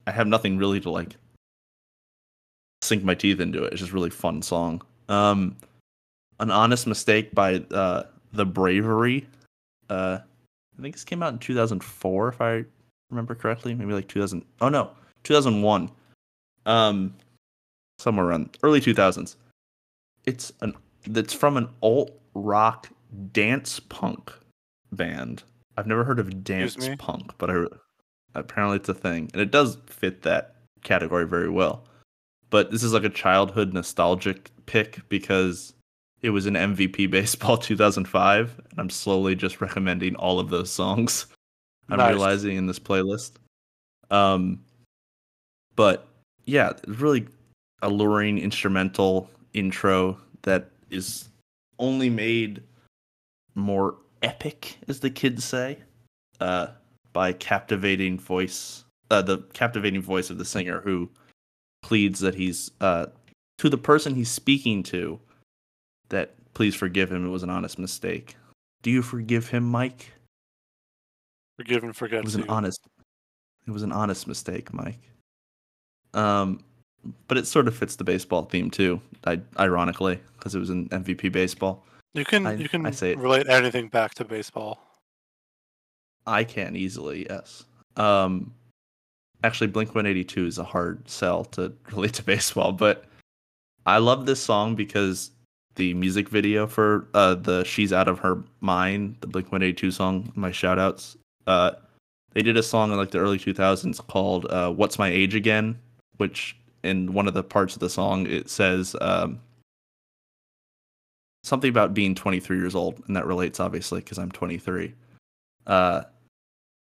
Speaker 1: I have nothing really to like sink my teeth into it. It's just a really fun song. Um An Honest Mistake by uh The Bravery. Uh I think this came out in 2004 if I remember correctly, maybe like 2000. Oh no, 2001. Um somewhere around early 2000s. It's an that's from an alt rock dance punk band. I've never heard of dance punk, but I apparently it's a thing and it does fit that category very well. But this is like a childhood nostalgic pick because it was an MVP baseball [laughs] 2005 and I'm slowly just recommending all of those songs. [laughs] I'm
Speaker 2: Nice.
Speaker 1: realizing in this playlist. Um but yeah, really alluring instrumental intro that is only made more epic as the kids say uh by captivating voice uh the captivating voice of the singer who pleads that he's uh to the person he's speaking to that Please forgive him. It was an honest mistake. Do you forgive him, Mike?
Speaker 2: Forgive and forget.
Speaker 1: It was an
Speaker 2: you.
Speaker 1: honest. It was an honest mistake, Mike. Um, but it sort of fits the baseball theme too. I, ironically, because it was an MVP baseball.
Speaker 2: You can
Speaker 1: I-
Speaker 2: you can
Speaker 1: I say it.
Speaker 2: relate anything back to baseball.
Speaker 1: I can easily, yes. Um, actually, Blink One Eighty Two is a hard sell to [laughs] relate to baseball, but I love this song because the music video for uh the "She's Out of Her Mind," the Blink One Eighty Two song, my shout outs. Uh, they did a song in like the early two thousands called uh, "What's My Age Again," which in one of the parts of the song it says um something about being 23 years old, and that relates obviously because I'm 23. Uh,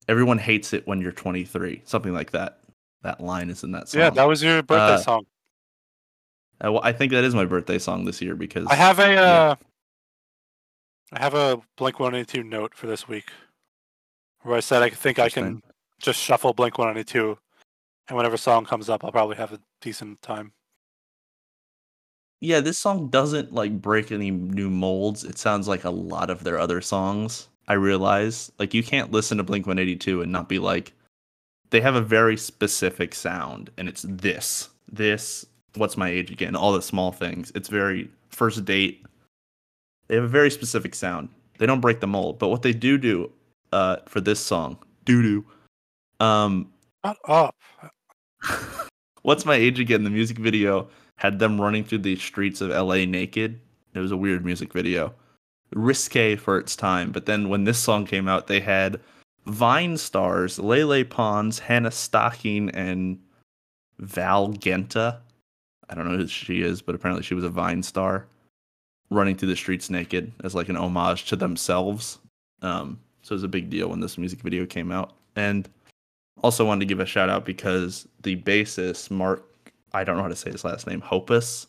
Speaker 1: everyone hates it when you're 23, something like that. That line is in that song.
Speaker 2: Yeah, that was your birthday
Speaker 1: Uh,
Speaker 2: song.
Speaker 1: Uh, well, I think that is my birthday song this year because
Speaker 2: I have a
Speaker 1: yeah.
Speaker 2: uh, I have a Blink One Eighty Two note for this week, where I said I think I can just shuffle Blink One Eighty Two, and whenever song comes up, I'll probably have a decent time.
Speaker 1: yeah, this song doesn't like break any new molds. It sounds like a lot of their other songs. I realize like you can't listen to Blink 182 and not be like they have a very specific sound and it's this. This what's my age again? All the small things. It's very first date. They have a very specific sound. They don't break the mold, but what they do do uh for this song, doo doo um
Speaker 2: Shut up. [laughs]
Speaker 1: What's My Age Again? The music video had them running through the streets of LA naked. It was a weird music video. Risque for its time. But then when this song came out, they had Vine stars Lele Pons, Hannah Stocking, and Val Genta. I don't know who she is, but apparently she was a Vine star running through the streets naked as like an homage to themselves. Um, so it was a big deal when this music video came out. And also wanted to give a shout out because the bassist Mark, I don't know how to say his last name, Hopus,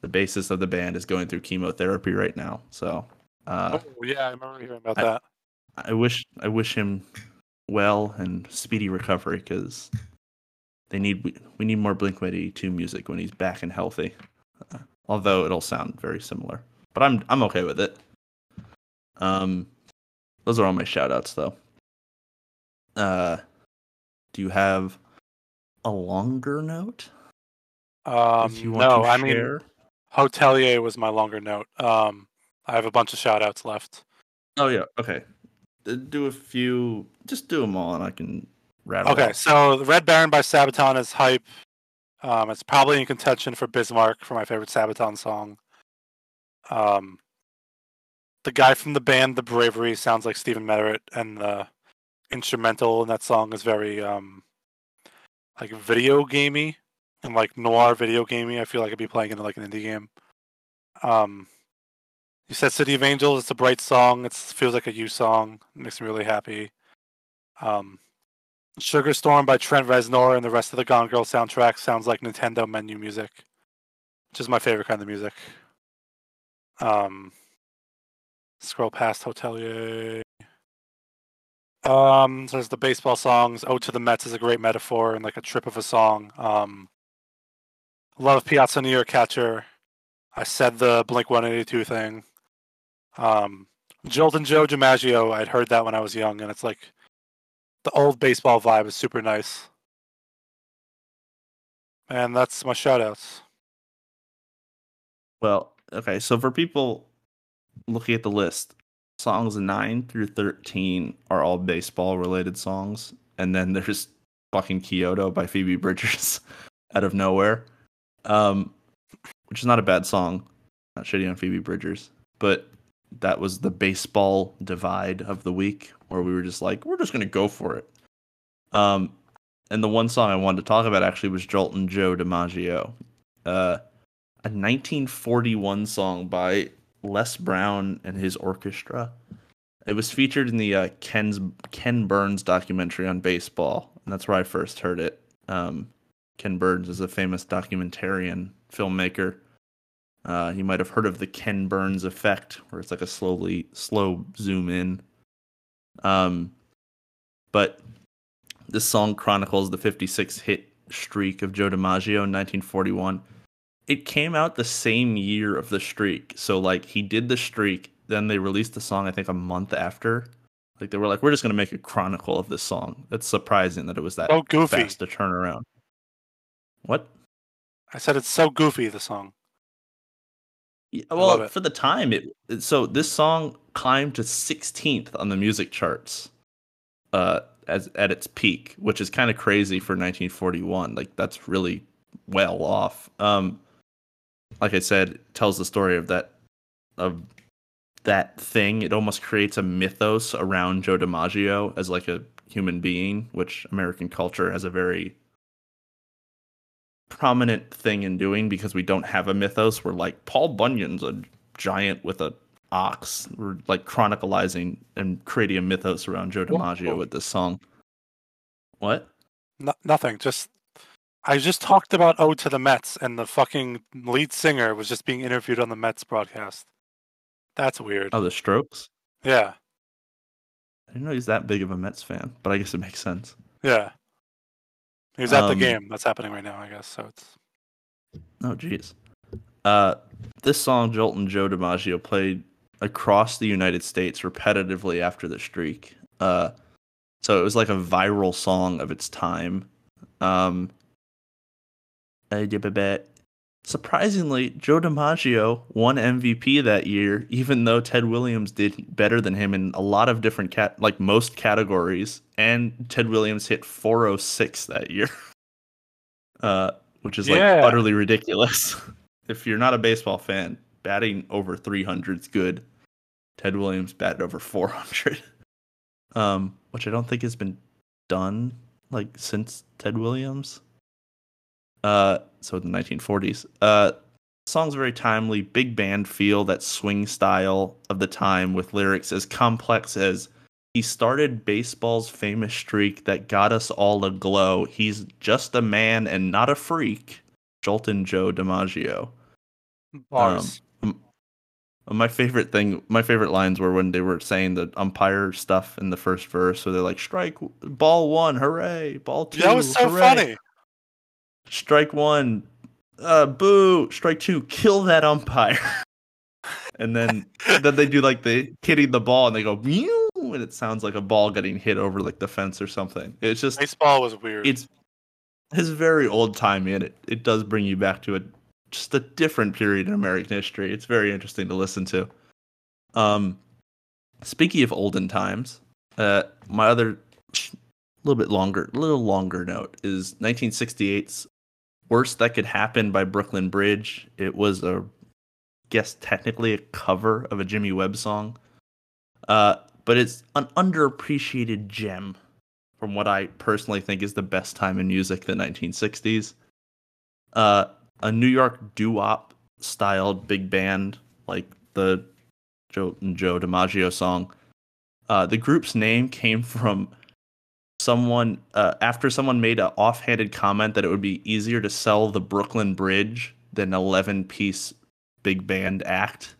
Speaker 1: the bassist of the band is going through chemotherapy right now. So uh,
Speaker 2: oh yeah, I remember hearing about
Speaker 1: I-
Speaker 2: that.
Speaker 1: I wish I wish him well and speedy recovery because they need we, we need more Blink One Eighty Two music when he's back and healthy. Uh, although it'll sound very similar, but I'm I'm okay with it. Um, those are all my shout outs though. Uh, do you have a longer note?
Speaker 2: Um,
Speaker 1: if you want
Speaker 2: no,
Speaker 1: to
Speaker 2: I mean? Hotelier was my longer note. Um, I have a bunch of shout outs left.
Speaker 1: Oh yeah, okay. Do a few, just do them all, and I can rattle.
Speaker 2: Okay, so the Red Baron by Sabaton is hype. Um, it's probably in contention for Bismarck for my favorite Sabaton song. Um, the guy from the band The Bravery sounds like Stephen Merritt, and the instrumental in that song is very um, like video gamey and like noir video gamey. I feel like I'd be playing in like an indie game. Um, you said City of Angels. It's a bright song. It feels like a you song. It makes me really happy. Um, Sugar Storm by Trent Reznor and the rest of the Gone Girl soundtrack sounds like Nintendo menu music, which is my favorite kind of music. Um, scroll past Hotelier. Um, there's the baseball songs. "Ode to the Mets" is a great metaphor and like a trip of a song. Um, love Piazza New York Catcher. I said the Blink 182 thing. Um, Joltin' Joe DiMaggio. I'd heard that when I was young, and it's like the old baseball vibe is super nice. And that's my shout outs.
Speaker 1: Well, okay. So for people looking at the list, songs nine through thirteen are all baseball related songs, and then [laughs] there's fucking Kyoto by Phoebe Bridgers [laughs] out of nowhere, um, which is not a bad song. Not shitty on Phoebe Bridgers, but that was the baseball divide of the week where we were just like, we're just gonna go for it. Um, and the one song I wanted to talk about actually was Joltin' Joe DiMaggio. Uh, a 1941 song by Les Brown and his orchestra. It was featured in the uh, Ken's Ken Burns documentary on baseball, and that's where I first heard it. Um, Ken Burns is a famous documentarian filmmaker. Uh, you might have heard of the Ken Burns effect, where it's like a slowly slow zoom in. Um, but this song chronicles the 56 hit streak of Joe DiMaggio in 1941. it came out the same year of the streak. So like he did the streak, then they released the song I think a month after. Like they were like, we're just gonna make a chronicle of this song. It's surprising that it was that
Speaker 2: So goofy.
Speaker 1: fast to turn around. What?
Speaker 2: I said it's so goofy. The song.
Speaker 1: Yeah, well, for the time, it it- so this song climbed to 16th on the music charts, uh, as at its peak, which is kind of crazy for 1941. Like that's really well off. Um, like I said, tells the story of that of that thing. It almost creates a mythos around Joe DiMaggio as like a human being, which American culture has a very prominent thing in doing because we don't have a mythos. We're like Paul Bunyan's a giant with a ox. We're like chronicalizing and creating a mythos around Joe DiMaggio with this song. What?
Speaker 2: No, nothing. Just I just talked about "Ode to the Mets" and the fucking lead singer was just being interviewed on the Mets broadcast. That's weird.
Speaker 1: Oh, the Strokes.
Speaker 2: Yeah,
Speaker 1: I didn't know he's that big of a Mets fan, but I guess it makes sense.
Speaker 2: yeah. He was at the
Speaker 1: Um,
Speaker 2: game that's happening right now, I guess. So it's
Speaker 1: Oh, jeez. Uh, this song, Joltin' Joe DiMaggio played across the United States repetitively after the streak. Uh, so it was like a viral song of its time. Um, yeah, but- but surprisingly, Joe DiMaggio won MVP that year, even though Ted Williams did better than him in a lot of different cat, like most categories, and Ted Williams hit 406 that year. [laughs] Uh, which is like
Speaker 2: Yeah.
Speaker 1: utterly ridiculous. [laughs] if you're not a baseball fan, batting over 300 is good. Ted Williams batted over 400, [laughs] um, which I don't think has been done like since Ted Williams. Uh, so the 1940s. Uh, song's very timely, big band feel, that swing style of the time with lyrics as complex as he started baseball's famous streak that got us all aglow. He's just a man and not a freak. Joltin' Joe DiMaggio.
Speaker 2: bars.
Speaker 1: My favorite thing, my favorite lines were when they were saying the umpire stuff in the first verse. So they're like, "Strike, ball one, hooray! Ball two,
Speaker 2: that was so
Speaker 1: hooray.
Speaker 2: funny.
Speaker 1: Strike one, uh, boo! Strike two, kill that umpire." [laughs] and then then they do like the hitting the ball, and they go, "Meow," and it sounds like a ball getting hit over like the fence or something. It's just
Speaker 2: Baseball was weird.
Speaker 1: it's it's very old timey and it, it does bring you back to a just a different period in American history. It's very interesting to listen to. Um speaking of olden times, uh my other a little bit longer a little longer note is 1968's Worst That Could Happen by Brooklyn Bridge. It was a guess technically a cover of a Jimmy Webb song. Uh but it's an underappreciated gem from what I personally think is the best time in music, the 1960s. Uh, a New York doo-wop styled big band like the Joe Joe DiMaggio song. Uh, the group's name came from someone uh, after someone made an offhanded comment that it would be easier to sell the Brooklyn Bridge than 11 piece big band act.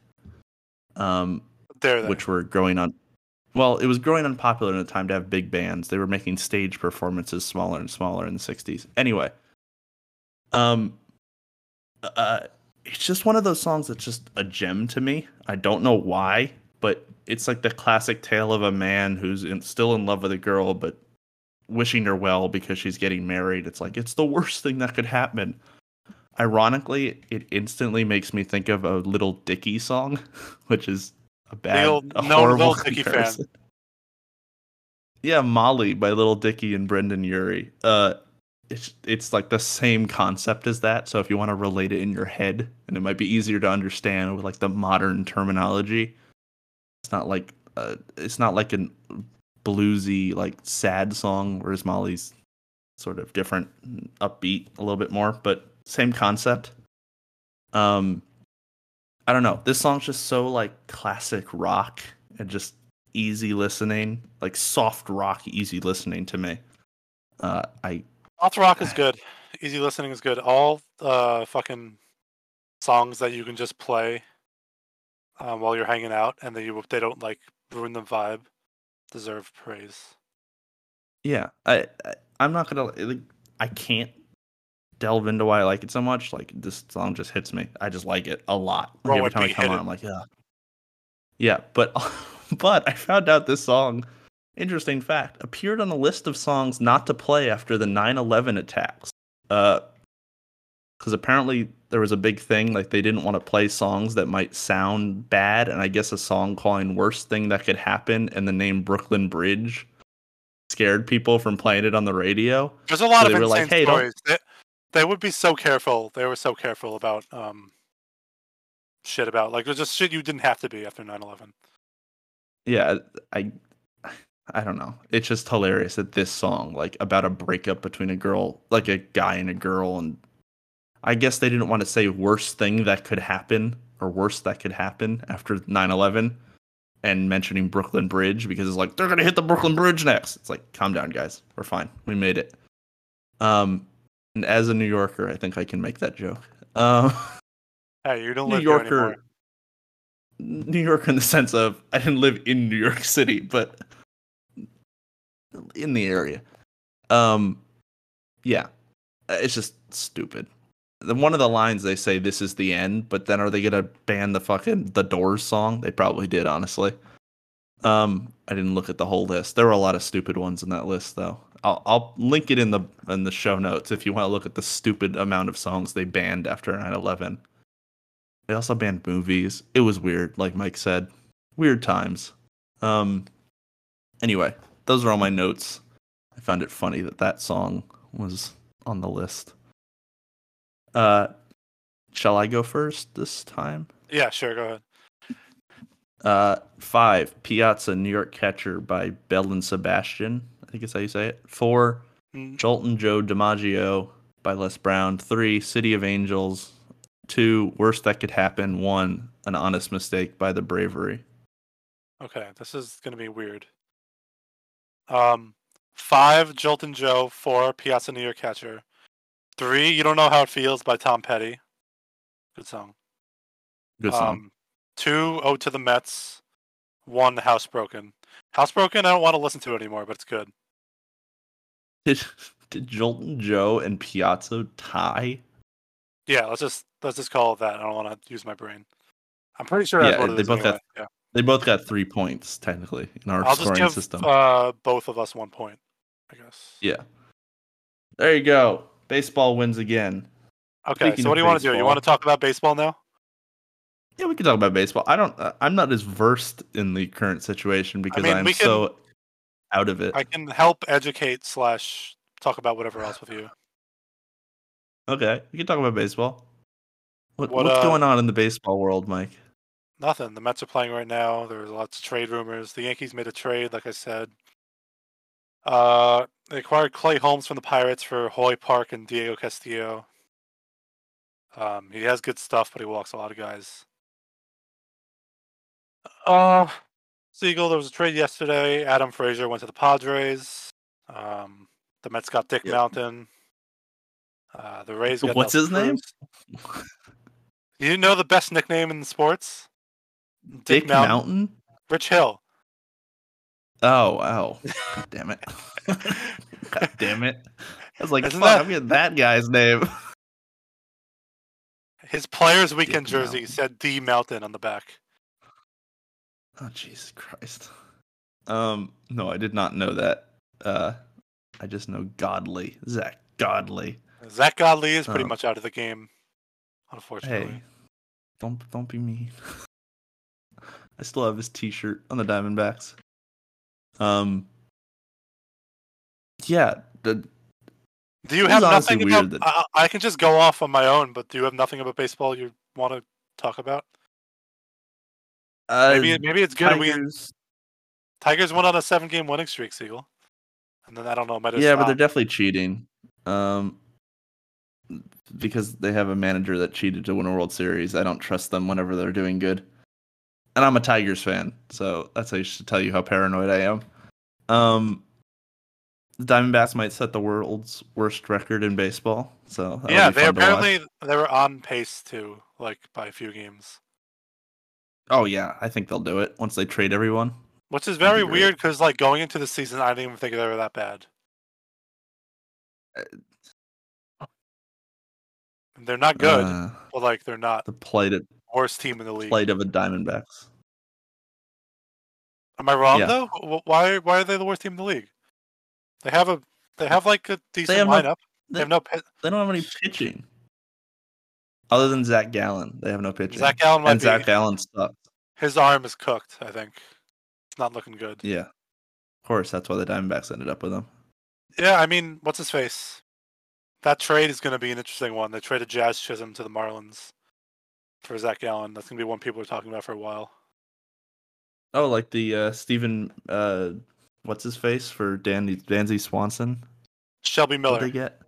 Speaker 1: Um,
Speaker 2: there,
Speaker 1: which were growing on well it was growing unpopular in the time to have big bands. They were making stage performances smaller and smaller in the 60s anyway um uh it's just one of those songs that's just a gem to me. I don't know why but it's like the classic tale of a man who's in, still in love with a girl but wishing her well because she's getting married. It's like it's the worst thing that could happen. Ironically it instantly makes me think of a Lil Dicky song [laughs] which is a bad
Speaker 2: old-
Speaker 1: a
Speaker 2: no
Speaker 1: horrible
Speaker 2: Lil Dicky fan.
Speaker 1: yeah molly by Lil Dicky and Brendon Urie. Uh it's it's like the same concept as that so if you want to relate it in your head and it might be easier to understand with like the modern terminology it's not like uh, it's not like an bluesy like sad song whereas molly's sort of different upbeat a little bit more but same concept um i don't know this song's just so like classic rock and just easy listening like soft rock easy listening to me uh i
Speaker 2: Soft rock is good. Easy listening is good. All uh fucking songs that you can just play um, while you're hanging out and they you they don't like ruin the vibe deserve praise.
Speaker 1: yeah i, I i'm not gonna like i can't delve into why I like it so much. Like this song just hits me. I just like it a lot. Like, every time I come on,
Speaker 2: hidden.
Speaker 1: I'm like, yeah, yeah. But [laughs] but I found out this song. Interesting fact appeared on a list of songs not to play after the 9/11 attacks. Uh, because apparently there was a big thing like they didn't want to play songs that might sound bad, and I guess a song calling "Worst Thing That Could Happen" and the name Brooklyn Bridge scared people from playing it on the radio.
Speaker 2: There's a lot
Speaker 1: So
Speaker 2: of
Speaker 1: they were
Speaker 2: insane
Speaker 1: like, "Hey,
Speaker 2: stories. They, they would be so careful. They were so careful about um shit about like there's just shit you didn't have to be after 9/11.
Speaker 1: yeah i i don't know it's just hilarious that this song like about a breakup between a girl like a guy and a girl and i guess they didn't want to say worst thing that could happen or worst that could happen after 9-11 and mentioning brooklyn bridge because it's like they're gonna hit the brooklyn bridge next it's like calm down guys we're fine we made it um and as a new yorker i think i can make that joke um [laughs]
Speaker 2: Hey, you don't
Speaker 1: New
Speaker 2: live
Speaker 1: Yorker,
Speaker 2: anymore.
Speaker 1: New York in the sense of I didn't live in New York City, but in the area. Um, yeah, it's just stupid. One of the lines they say this is the end, but then are they gonna ban the fucking the Doors song? They probably did, honestly. Um, I didn't look at the whole list. There were a lot of stupid ones in that list, though. I'll I'll link it in the in the show notes if you want to look at the stupid amount of songs they banned after 9/11. They also banned movies. It was weird, like Mike said. Weird times. Um anyway, those are all my notes. I found it funny that that song was on the list. Uh shall I go first this time?
Speaker 2: Yeah, sure, go ahead.
Speaker 1: Uh, five, Piazza, New York Catcher by Belle and Sebastian. I think it's how you say it. Four,
Speaker 2: Mm,
Speaker 1: Joltin' Joe DiMaggio by Les Brown. Three, City of Angels. Two, Worst That Could Happen. One, An Honest Mistake by The Bravery.
Speaker 2: Okay, this is gonna be weird. Um, five, Joltin' Joe. Four, Piazza New York Catcher. Three, You Don't Know How It Feels by Tom Petty. Good song.
Speaker 1: Good song.
Speaker 2: Um, two, Ode to the Mets. One, Housebroken. Housebroken, I don't want to listen to it anymore, but it's good.
Speaker 1: did, [laughs] did Joltin' Joe and Piazza tie?
Speaker 2: Yeah, let's just let's just call it that. I don't want to use my brain. I'm pretty sure
Speaker 1: Yeah, they both
Speaker 2: anyway.
Speaker 1: got
Speaker 2: Yeah.
Speaker 1: They both got three points, technically, in our
Speaker 2: I'll just
Speaker 1: scoring
Speaker 2: give
Speaker 1: system.
Speaker 2: uh, both of us one point, I guess.
Speaker 1: yeah. There you go. Baseball wins again.
Speaker 2: Okay,
Speaker 1: Speaking
Speaker 2: so what do you want to do? You want to talk about baseball now?
Speaker 1: Yeah, we can talk about baseball. I don't. uh, I'm not as versed in the current situation because
Speaker 2: mean,
Speaker 1: I'm
Speaker 2: can-
Speaker 1: so out of it.
Speaker 2: I can help educate slash talk about whatever else with you.
Speaker 1: Okay, we can talk about baseball. What,
Speaker 2: What,
Speaker 1: what's
Speaker 2: uh,
Speaker 1: going on in the baseball world, Mike?
Speaker 2: Nothing. The Mets are playing right now. There's lots of trade rumors. The Yankees made a trade, like I said. Uh, they acquired Clay Holmes from the Pirates for Hoy Park and Diego Castillo. Um, he has good stuff, but he walks a lot of guys. Uh, Siegel, there was a trade yesterday. Adam Frazier went to the Padres. Um, the Mets got Dick
Speaker 1: Yep.
Speaker 2: Mountain. Uh, the Rays got
Speaker 1: What's
Speaker 2: Nelson
Speaker 1: his name?
Speaker 2: You know the best nickname in sports?
Speaker 1: Dick Mountain.
Speaker 2: Rich Hill.
Speaker 1: Oh, wow. God damn it. God damn it. I was like,
Speaker 2: Isn't
Speaker 1: fuck,
Speaker 2: that-
Speaker 1: I'm getting that guy's name.
Speaker 2: His Players Weekend
Speaker 1: Dick
Speaker 2: jersey
Speaker 1: Mountain.
Speaker 2: said D Mountain on the back.
Speaker 1: Oh, Jesus Christ. Um, no, I did not know that. Uh, I just know Godley. Zach Godley.
Speaker 2: Zach Godley is pretty
Speaker 1: Oh.
Speaker 2: much out of the game, unfortunately.
Speaker 1: Hey, don't don't be mean. [laughs] I still have his T-shirt on the Diamondbacks. Um. Yeah, the,
Speaker 2: Do you have nothing
Speaker 1: weird
Speaker 2: about?
Speaker 1: that-
Speaker 2: I, I can just go off on my own, but do you have nothing about baseball you want to talk about?
Speaker 1: uh,
Speaker 2: Maybe maybe it's good. We
Speaker 1: Tigers-
Speaker 2: Tigers went on a seven-game winning streak, Siegel, and then I don't know. Might
Speaker 1: yeah, but they're definitely cheating. Um, because they have a manager that cheated to win a World Series. I don't trust them whenever they're doing good. And I'm a Tigers fan, so that's how you should tell you how paranoid I am. Um, the Diamondbacks might set the world's worst record in baseball. So
Speaker 2: yeah, they
Speaker 1: fun to watch.
Speaker 2: apparently they were on pace to like by a few games,
Speaker 1: Oh yeah, I think they'll do it once they trade everyone.
Speaker 2: which is
Speaker 1: That'd be
Speaker 2: very weird because like going into the season, I didn't even think they were that bad. They're not good,
Speaker 1: Uh,
Speaker 2: but like they're not
Speaker 1: the plight of,
Speaker 2: worst team in the league.
Speaker 1: plight of a Diamondbacks.
Speaker 2: Am I wrong
Speaker 1: Yeah.
Speaker 2: though? Why why are they the worst team in the league? They have a they have like a decent
Speaker 1: no-
Speaker 2: lineup. they,
Speaker 1: They,
Speaker 2: have no pit.
Speaker 1: they don't have any pitching. Other than Zach Gallen, they have no pitching.
Speaker 2: Zach Gallen might
Speaker 1: and
Speaker 2: be
Speaker 1: Zach Gallen sucks.
Speaker 2: his arm is cooked. I think it's not looking good.
Speaker 1: Yeah. Of course, that's why the Diamondbacks ended up with him.
Speaker 2: Yeah, I mean, what's his face? That trade is going to be an interesting one. They traded Jazz Chisholm to the Marlins for Zach Gallen. That's going to be one people are talking about for a while.
Speaker 1: Oh, like the uh Stephen uh what's his face for Danny Dansby Swanson?
Speaker 2: Shelby Miller.
Speaker 1: they get?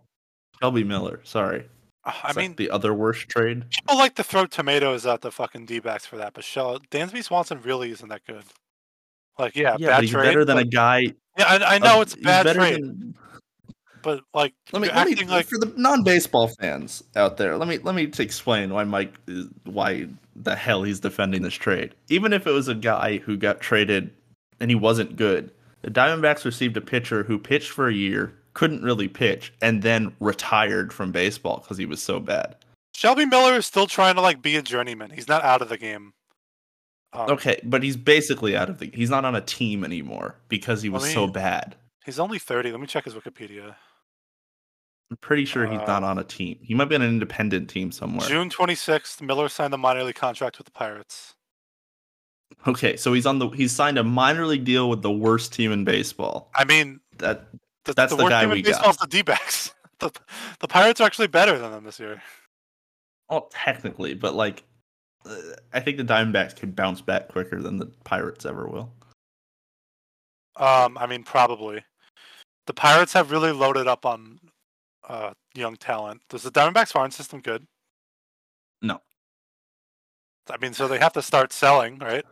Speaker 1: Shelby Miller, sorry.
Speaker 2: Uh, I mean,
Speaker 1: the other worst trade.
Speaker 2: people like to throw tomatoes at the fucking D backs for that, but Shell Dansby Swanson really isn't that good. Like, yeah,
Speaker 1: yeah,
Speaker 2: bad
Speaker 1: but he's
Speaker 2: trade.
Speaker 1: better than a guy.
Speaker 2: yeah, I, I know
Speaker 1: of-
Speaker 2: it's bad trade,
Speaker 1: than-
Speaker 2: but like,
Speaker 1: let me let me
Speaker 2: like
Speaker 1: for the non-baseball fans out there. Let me let me explain why Mike is why the hell he's defending this trade. Even if it was a guy who got traded and he wasn't good, the Diamondbacks received a pitcher who pitched for a year, couldn't really pitch, and then retired from baseball because he was so bad.
Speaker 2: Shelby Miller is still trying to like be a journeyman. He's not out of the game. Um,
Speaker 1: Okay, but he's basically out of the. He's not on a team anymore because he was so bad.
Speaker 2: He's only thirty. Let me check his Wikipedia.
Speaker 1: I'm pretty sure he's
Speaker 2: Uh,
Speaker 1: not on a team. He might be on an independent team somewhere.
Speaker 2: June twenty sixth, Miller signed a minor league contract with the Pirates.
Speaker 1: Okay, so he's on the. He's signed a minor league deal with the worst team in baseball.
Speaker 2: I mean,
Speaker 1: That
Speaker 2: the,
Speaker 1: That's
Speaker 2: the
Speaker 1: the
Speaker 2: worst
Speaker 1: guy
Speaker 2: team in
Speaker 1: got.
Speaker 2: baseball is the D-backs. [laughs] the, the Pirates are actually better than them this year.
Speaker 1: well, technically, but like, uh, I think the Diamondbacks can bounce back quicker than the Pirates ever will.
Speaker 2: Um, I mean, probably. The Pirates have really loaded up on uh, young talent. Does the Diamondbacks farm system good?
Speaker 1: No.
Speaker 2: I mean, so they have to start selling, right?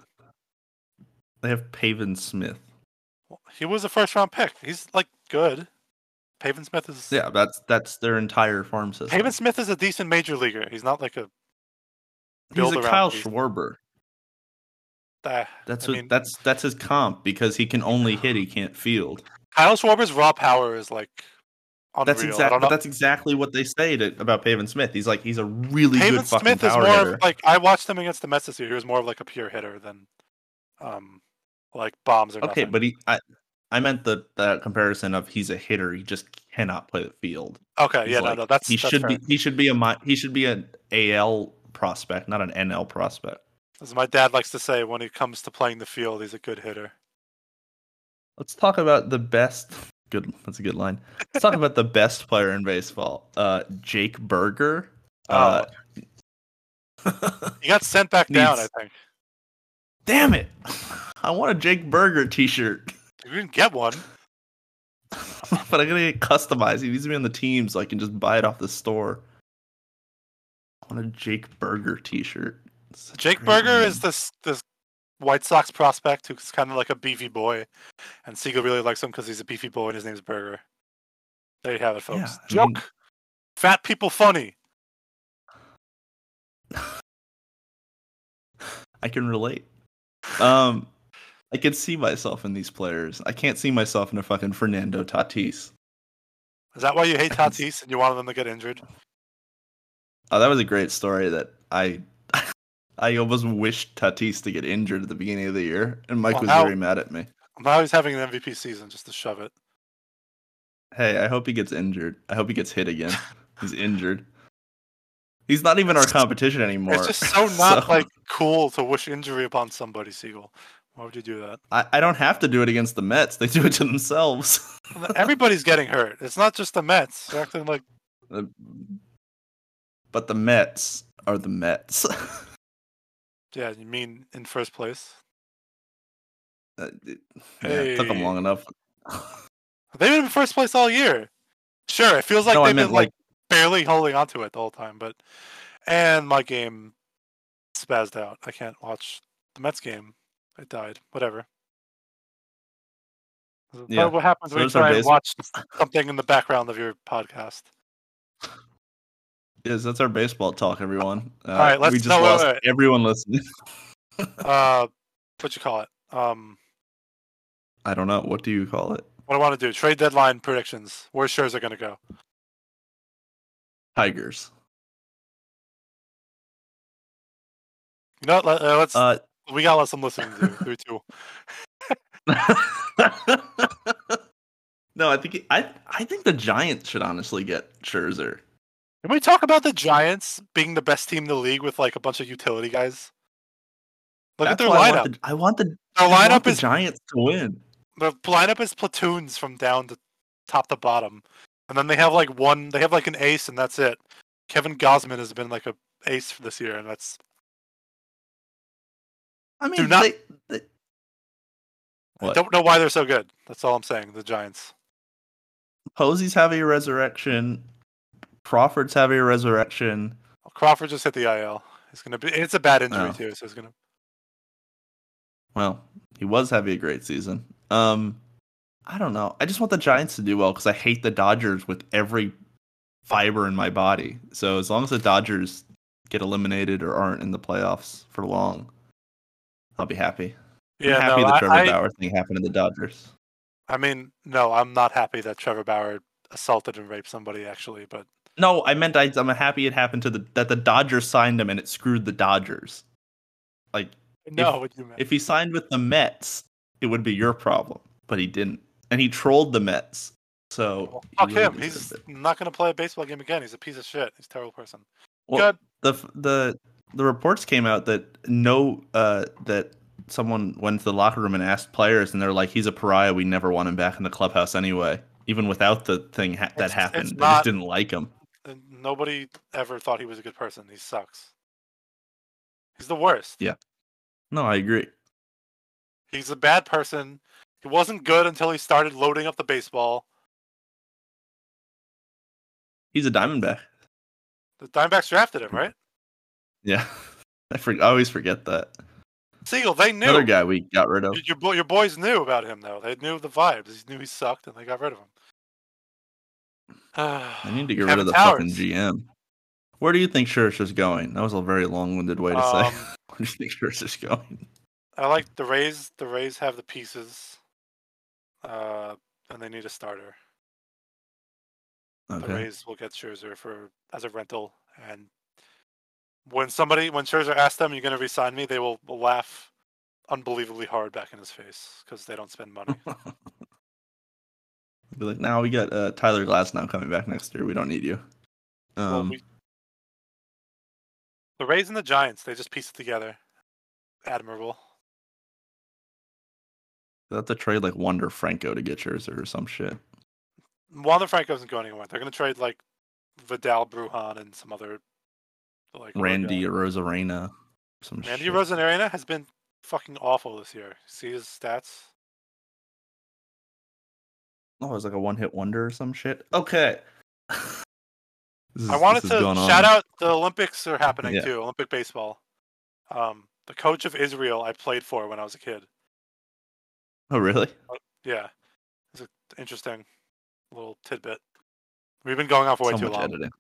Speaker 1: They have Pavin Smith.
Speaker 2: Well, He was a first round pick. He's like good. Pavin Smith is
Speaker 1: Yeah, that's that's their entire farm system.
Speaker 2: Pavin Smith is a decent major leaguer. He's not like a
Speaker 1: he's a Kyle. Schwarber.
Speaker 2: uh,
Speaker 1: That's
Speaker 2: I
Speaker 1: what
Speaker 2: mean-
Speaker 1: that's that's his comp because he can only hit, he can't field.
Speaker 2: Kyle Schwarber's raw power is like unreal.
Speaker 1: That's exactly that's exactly what they say to, about Pavin Smith. He's like he's a really
Speaker 2: Pavin
Speaker 1: good fucking
Speaker 2: Smith is
Speaker 1: power
Speaker 2: more
Speaker 1: hitter.
Speaker 2: of like I watched him against the Mets this year. He was more of like a pure hitter than um like bombs or
Speaker 1: okay,
Speaker 2: nothing.
Speaker 1: but he I I meant the the comparison of he's a hitter. He just cannot play the field.
Speaker 2: okay,
Speaker 1: He's
Speaker 2: yeah,
Speaker 1: like-
Speaker 2: no, no, that's
Speaker 1: he
Speaker 2: that's
Speaker 1: should
Speaker 2: fair.
Speaker 1: be he should be a he should be an AL prospect, not an NL prospect.
Speaker 2: As my dad likes to say, when it comes to playing the field, he's a good hitter.
Speaker 1: Let's talk about the best. Good, that's a good line. Let's talk about the best player in baseball, uh, Jake Burger. Uh, [laughs]
Speaker 2: He got sent back down, I think.
Speaker 1: damn it! [laughs] I want a Jake Burger T-shirt,
Speaker 2: You didn't get one. [laughs]
Speaker 1: but I'm gonna get customized. He needs to be on the team so I can just buy it off the store. I want a Jake Burger T-shirt.
Speaker 2: Jake Burger
Speaker 1: name.
Speaker 2: is this this White Sox prospect who's kind of like a beefy boy, and Siegel really likes him because he's a beefy boy and his name's Burger. There you have it, folks.
Speaker 1: Yeah, I
Speaker 2: Joke.
Speaker 1: mean-
Speaker 2: Fat people funny. [laughs]
Speaker 1: I can relate. Um, I can see myself in these players. I can't see myself in a fucking Fernando Tatis.
Speaker 2: Is that why you hate
Speaker 1: I can s-
Speaker 2: Tatis and you wanted them to get injured?
Speaker 1: Oh, that was a great story that I I almost wished Tatis to get injured at the beginning of the year, and Mike
Speaker 2: Well,
Speaker 1: was
Speaker 2: how-
Speaker 1: very mad at me.
Speaker 2: Now he's having an MVP season just to shove it.
Speaker 1: Hey, I hope he gets injured. I hope he gets hit again. [laughs] He's injured. He's not even our competition anymore.
Speaker 2: It's just so not [laughs]
Speaker 1: So,
Speaker 2: like cool to wish injury upon somebody, Siegel. Why would you do that?
Speaker 1: I, I don't have to do it against the Mets. They do it to themselves.
Speaker 2: Everybody's getting [laughs] hurt. It's not just the Mets. They're acting like
Speaker 1: but the Mets are the Mets.
Speaker 2: Yeah, you mean in first place.
Speaker 1: Uh, it- yeah, it took them long enough.
Speaker 2: They've been in first place all year. Sure, it feels like
Speaker 1: no,
Speaker 2: they've been
Speaker 1: like
Speaker 2: like barely holding on to it the whole time, but and my game spazzed out. I can't watch the Mets game. It died. Whatever. This is part
Speaker 1: Yeah,
Speaker 2: what happens
Speaker 1: so
Speaker 2: when you try and watch something in the background of your podcast.
Speaker 1: Yes, that's our baseball talk, everyone. Uh, All
Speaker 2: right, let's.
Speaker 1: We just
Speaker 2: no,
Speaker 1: lost
Speaker 2: wait, wait.
Speaker 1: everyone listening. [laughs]
Speaker 2: uh, what you call it? Um,
Speaker 1: I don't know. What do you call it?
Speaker 2: What I want to do? Trade deadline predictions. Where shares are going to go?
Speaker 1: Tigers.
Speaker 2: No, let, uh, let's.
Speaker 1: Uh,
Speaker 2: we got to let some listening do three two. [laughs] [laughs]
Speaker 1: no, I think I I think the Giants should honestly get Scherzer.
Speaker 2: Can we talk about the Giants being the best team in the league with like a bunch of utility guys? Look at their lineup.
Speaker 1: I want the, I want the,
Speaker 2: Their
Speaker 1: I want
Speaker 2: lineup
Speaker 1: the
Speaker 2: is
Speaker 1: Giants to win.
Speaker 2: the lineup is platoons from down to top to bottom, and then they have like one. They have like an ace, and that's it. Kevin Gausman has been like a ace for this year, and that's
Speaker 1: I mean, do
Speaker 2: not-
Speaker 1: they, they,
Speaker 2: I don't know why they're so good. That's all I'm saying. The Giants.
Speaker 1: Posey's having a resurrection. Crawford's having a resurrection.
Speaker 2: Crawford just hit the IL. It's gonna be. It's a bad injury
Speaker 1: Oh.
Speaker 2: too, so it's gonna.
Speaker 1: Well, he was having a great season. Um, I don't know. I just want the Giants to do well because I hate the Dodgers with every fiber in my body. So as long as the Dodgers get eliminated or aren't in the playoffs for long, I'll be happy.
Speaker 2: Yeah,
Speaker 1: I'm happy
Speaker 2: no,
Speaker 1: the Trevor
Speaker 2: I,
Speaker 1: Bauer thing happened to the Dodgers.
Speaker 2: I mean, no, I'm not happy that Trevor Bauer assaulted and raped somebody actually, but
Speaker 1: No, I meant I, I'm happy it happened to the that the Dodgers signed him and it screwed the Dodgers. Like
Speaker 2: no, know what you meant.
Speaker 1: if he signed with the Mets, it would be your problem, but he didn't, and he trolled the Mets. So
Speaker 2: Well, fuck
Speaker 1: really
Speaker 2: him. He's
Speaker 1: it.
Speaker 2: not gonna play a baseball game again. He's a piece of shit. He's a terrible person.
Speaker 1: Well,
Speaker 2: Good.
Speaker 1: the the the reports came out that no uh that someone went to the locker room and asked players and they're like he's a pariah we never want him back in the clubhouse anyway even without the thing ha- that
Speaker 2: It's-
Speaker 1: happened
Speaker 2: it's
Speaker 1: they
Speaker 2: not-
Speaker 1: just didn't like him
Speaker 2: nobody ever thought he was a good person. He sucks. He's the worst.
Speaker 1: Yeah. no i agree
Speaker 2: He's a bad person. He wasn't good until he started loading up the baseball.
Speaker 1: he's a diamondback
Speaker 2: The Diamondbacks drafted him, right? [laughs]
Speaker 1: yeah i, for- I always forget that
Speaker 2: Siegel, they knew.
Speaker 1: another guy we got rid of
Speaker 2: Your, your, your boys knew about him, though. They knew the vibes. They knew he sucked, and they got rid of him. [sighs]
Speaker 1: i need to get rid of the
Speaker 2: Towers.
Speaker 1: fucking gm where do you think Scherzer's going that was a very long-winded way to
Speaker 2: Um,
Speaker 1: say [laughs] where do you think Scherzer's going
Speaker 2: I like the Rays. The Rays have the pieces, uh, and they need a starter. The Rays will get Scherzer for as a rental, and when somebody when Scherzer asks them, "You're going to resign me?" they will, will laugh unbelievably hard back in his face because they don't spend money. [laughs]
Speaker 1: Be like, now we got uh, Tyler Glasnow coming back next year. We don't need you. Um,
Speaker 2: well, we, the Rays and the Giants, they just piece it together. Admirable.
Speaker 1: they have to trade like Wander Franco to get Scherzer or some shit.
Speaker 2: Wander Franco isn't going anywhere. They're going to trade like Vidal, Brujan, and some other like
Speaker 1: Randy. Arozarena, some
Speaker 2: Randy
Speaker 1: shit.
Speaker 2: Arozarena has been fucking awful this year. See his stats.
Speaker 1: Oh, it was like a one-hit wonder or some shit. Okay. [laughs] Is-
Speaker 2: I wanted to shout out the Olympics are happening
Speaker 1: Yeah.
Speaker 2: too. Olympic baseball. Um, the coach of Israel I played for when I was a kid.
Speaker 1: Oh, really?
Speaker 2: Yeah, it's an interesting little tidbit. We've been going on for way
Speaker 1: so
Speaker 2: too long.
Speaker 1: editing.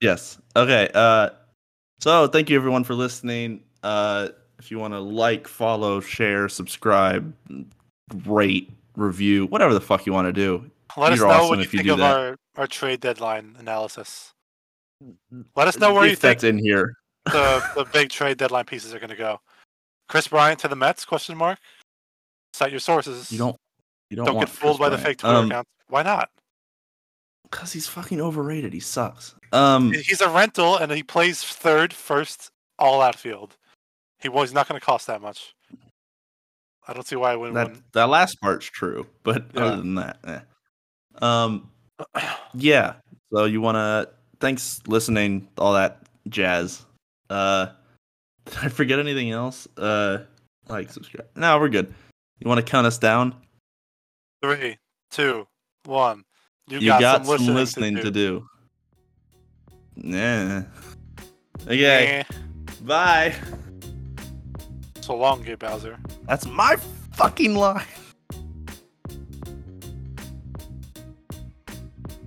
Speaker 1: Yes. Okay. Uh, so thank you everyone for listening. Uh, if you want to like, follow, share, subscribe, rate, review, whatever the fuck you want to do.
Speaker 2: Let us
Speaker 1: You're
Speaker 2: know
Speaker 1: awesome
Speaker 2: what you
Speaker 1: if you
Speaker 2: think of
Speaker 1: that.
Speaker 2: our, our trade deadline analysis. Let us know where
Speaker 1: if
Speaker 2: you think
Speaker 1: that's in here.
Speaker 2: the, [laughs] the big trade deadline pieces are going to go. Kris Bryant to the Mets? Question mark. Cite your sources.
Speaker 1: You don't. You don't,
Speaker 2: Don't get fooled
Speaker 1: Kris
Speaker 2: by the fake Twitter
Speaker 1: Um,
Speaker 2: accounts. Why not?
Speaker 1: Cause he's fucking overrated. He sucks. Um,
Speaker 2: He's a rental and he plays third, first, all outfield. He was not going to cost that much. I don't see why I wouldn't.
Speaker 1: that
Speaker 2: win.
Speaker 1: that last part's true, but
Speaker 2: Yeah.
Speaker 1: other than that, eh. um, [clears throat] yeah. So you wanna? Thanks listening. All that jazz. Uh, [laughs] did I forget anything else? Uh, like subscribe. No, we're good. You want to count us down?
Speaker 2: Three, two, one. You,
Speaker 1: You, got, some listening, to, do. Yeah. Okay.
Speaker 2: Eh.
Speaker 1: Bye.
Speaker 2: So long, Gabe Bowser.
Speaker 1: That's my fucking line.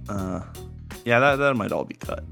Speaker 1: Uh, yeah, that that might all be cut.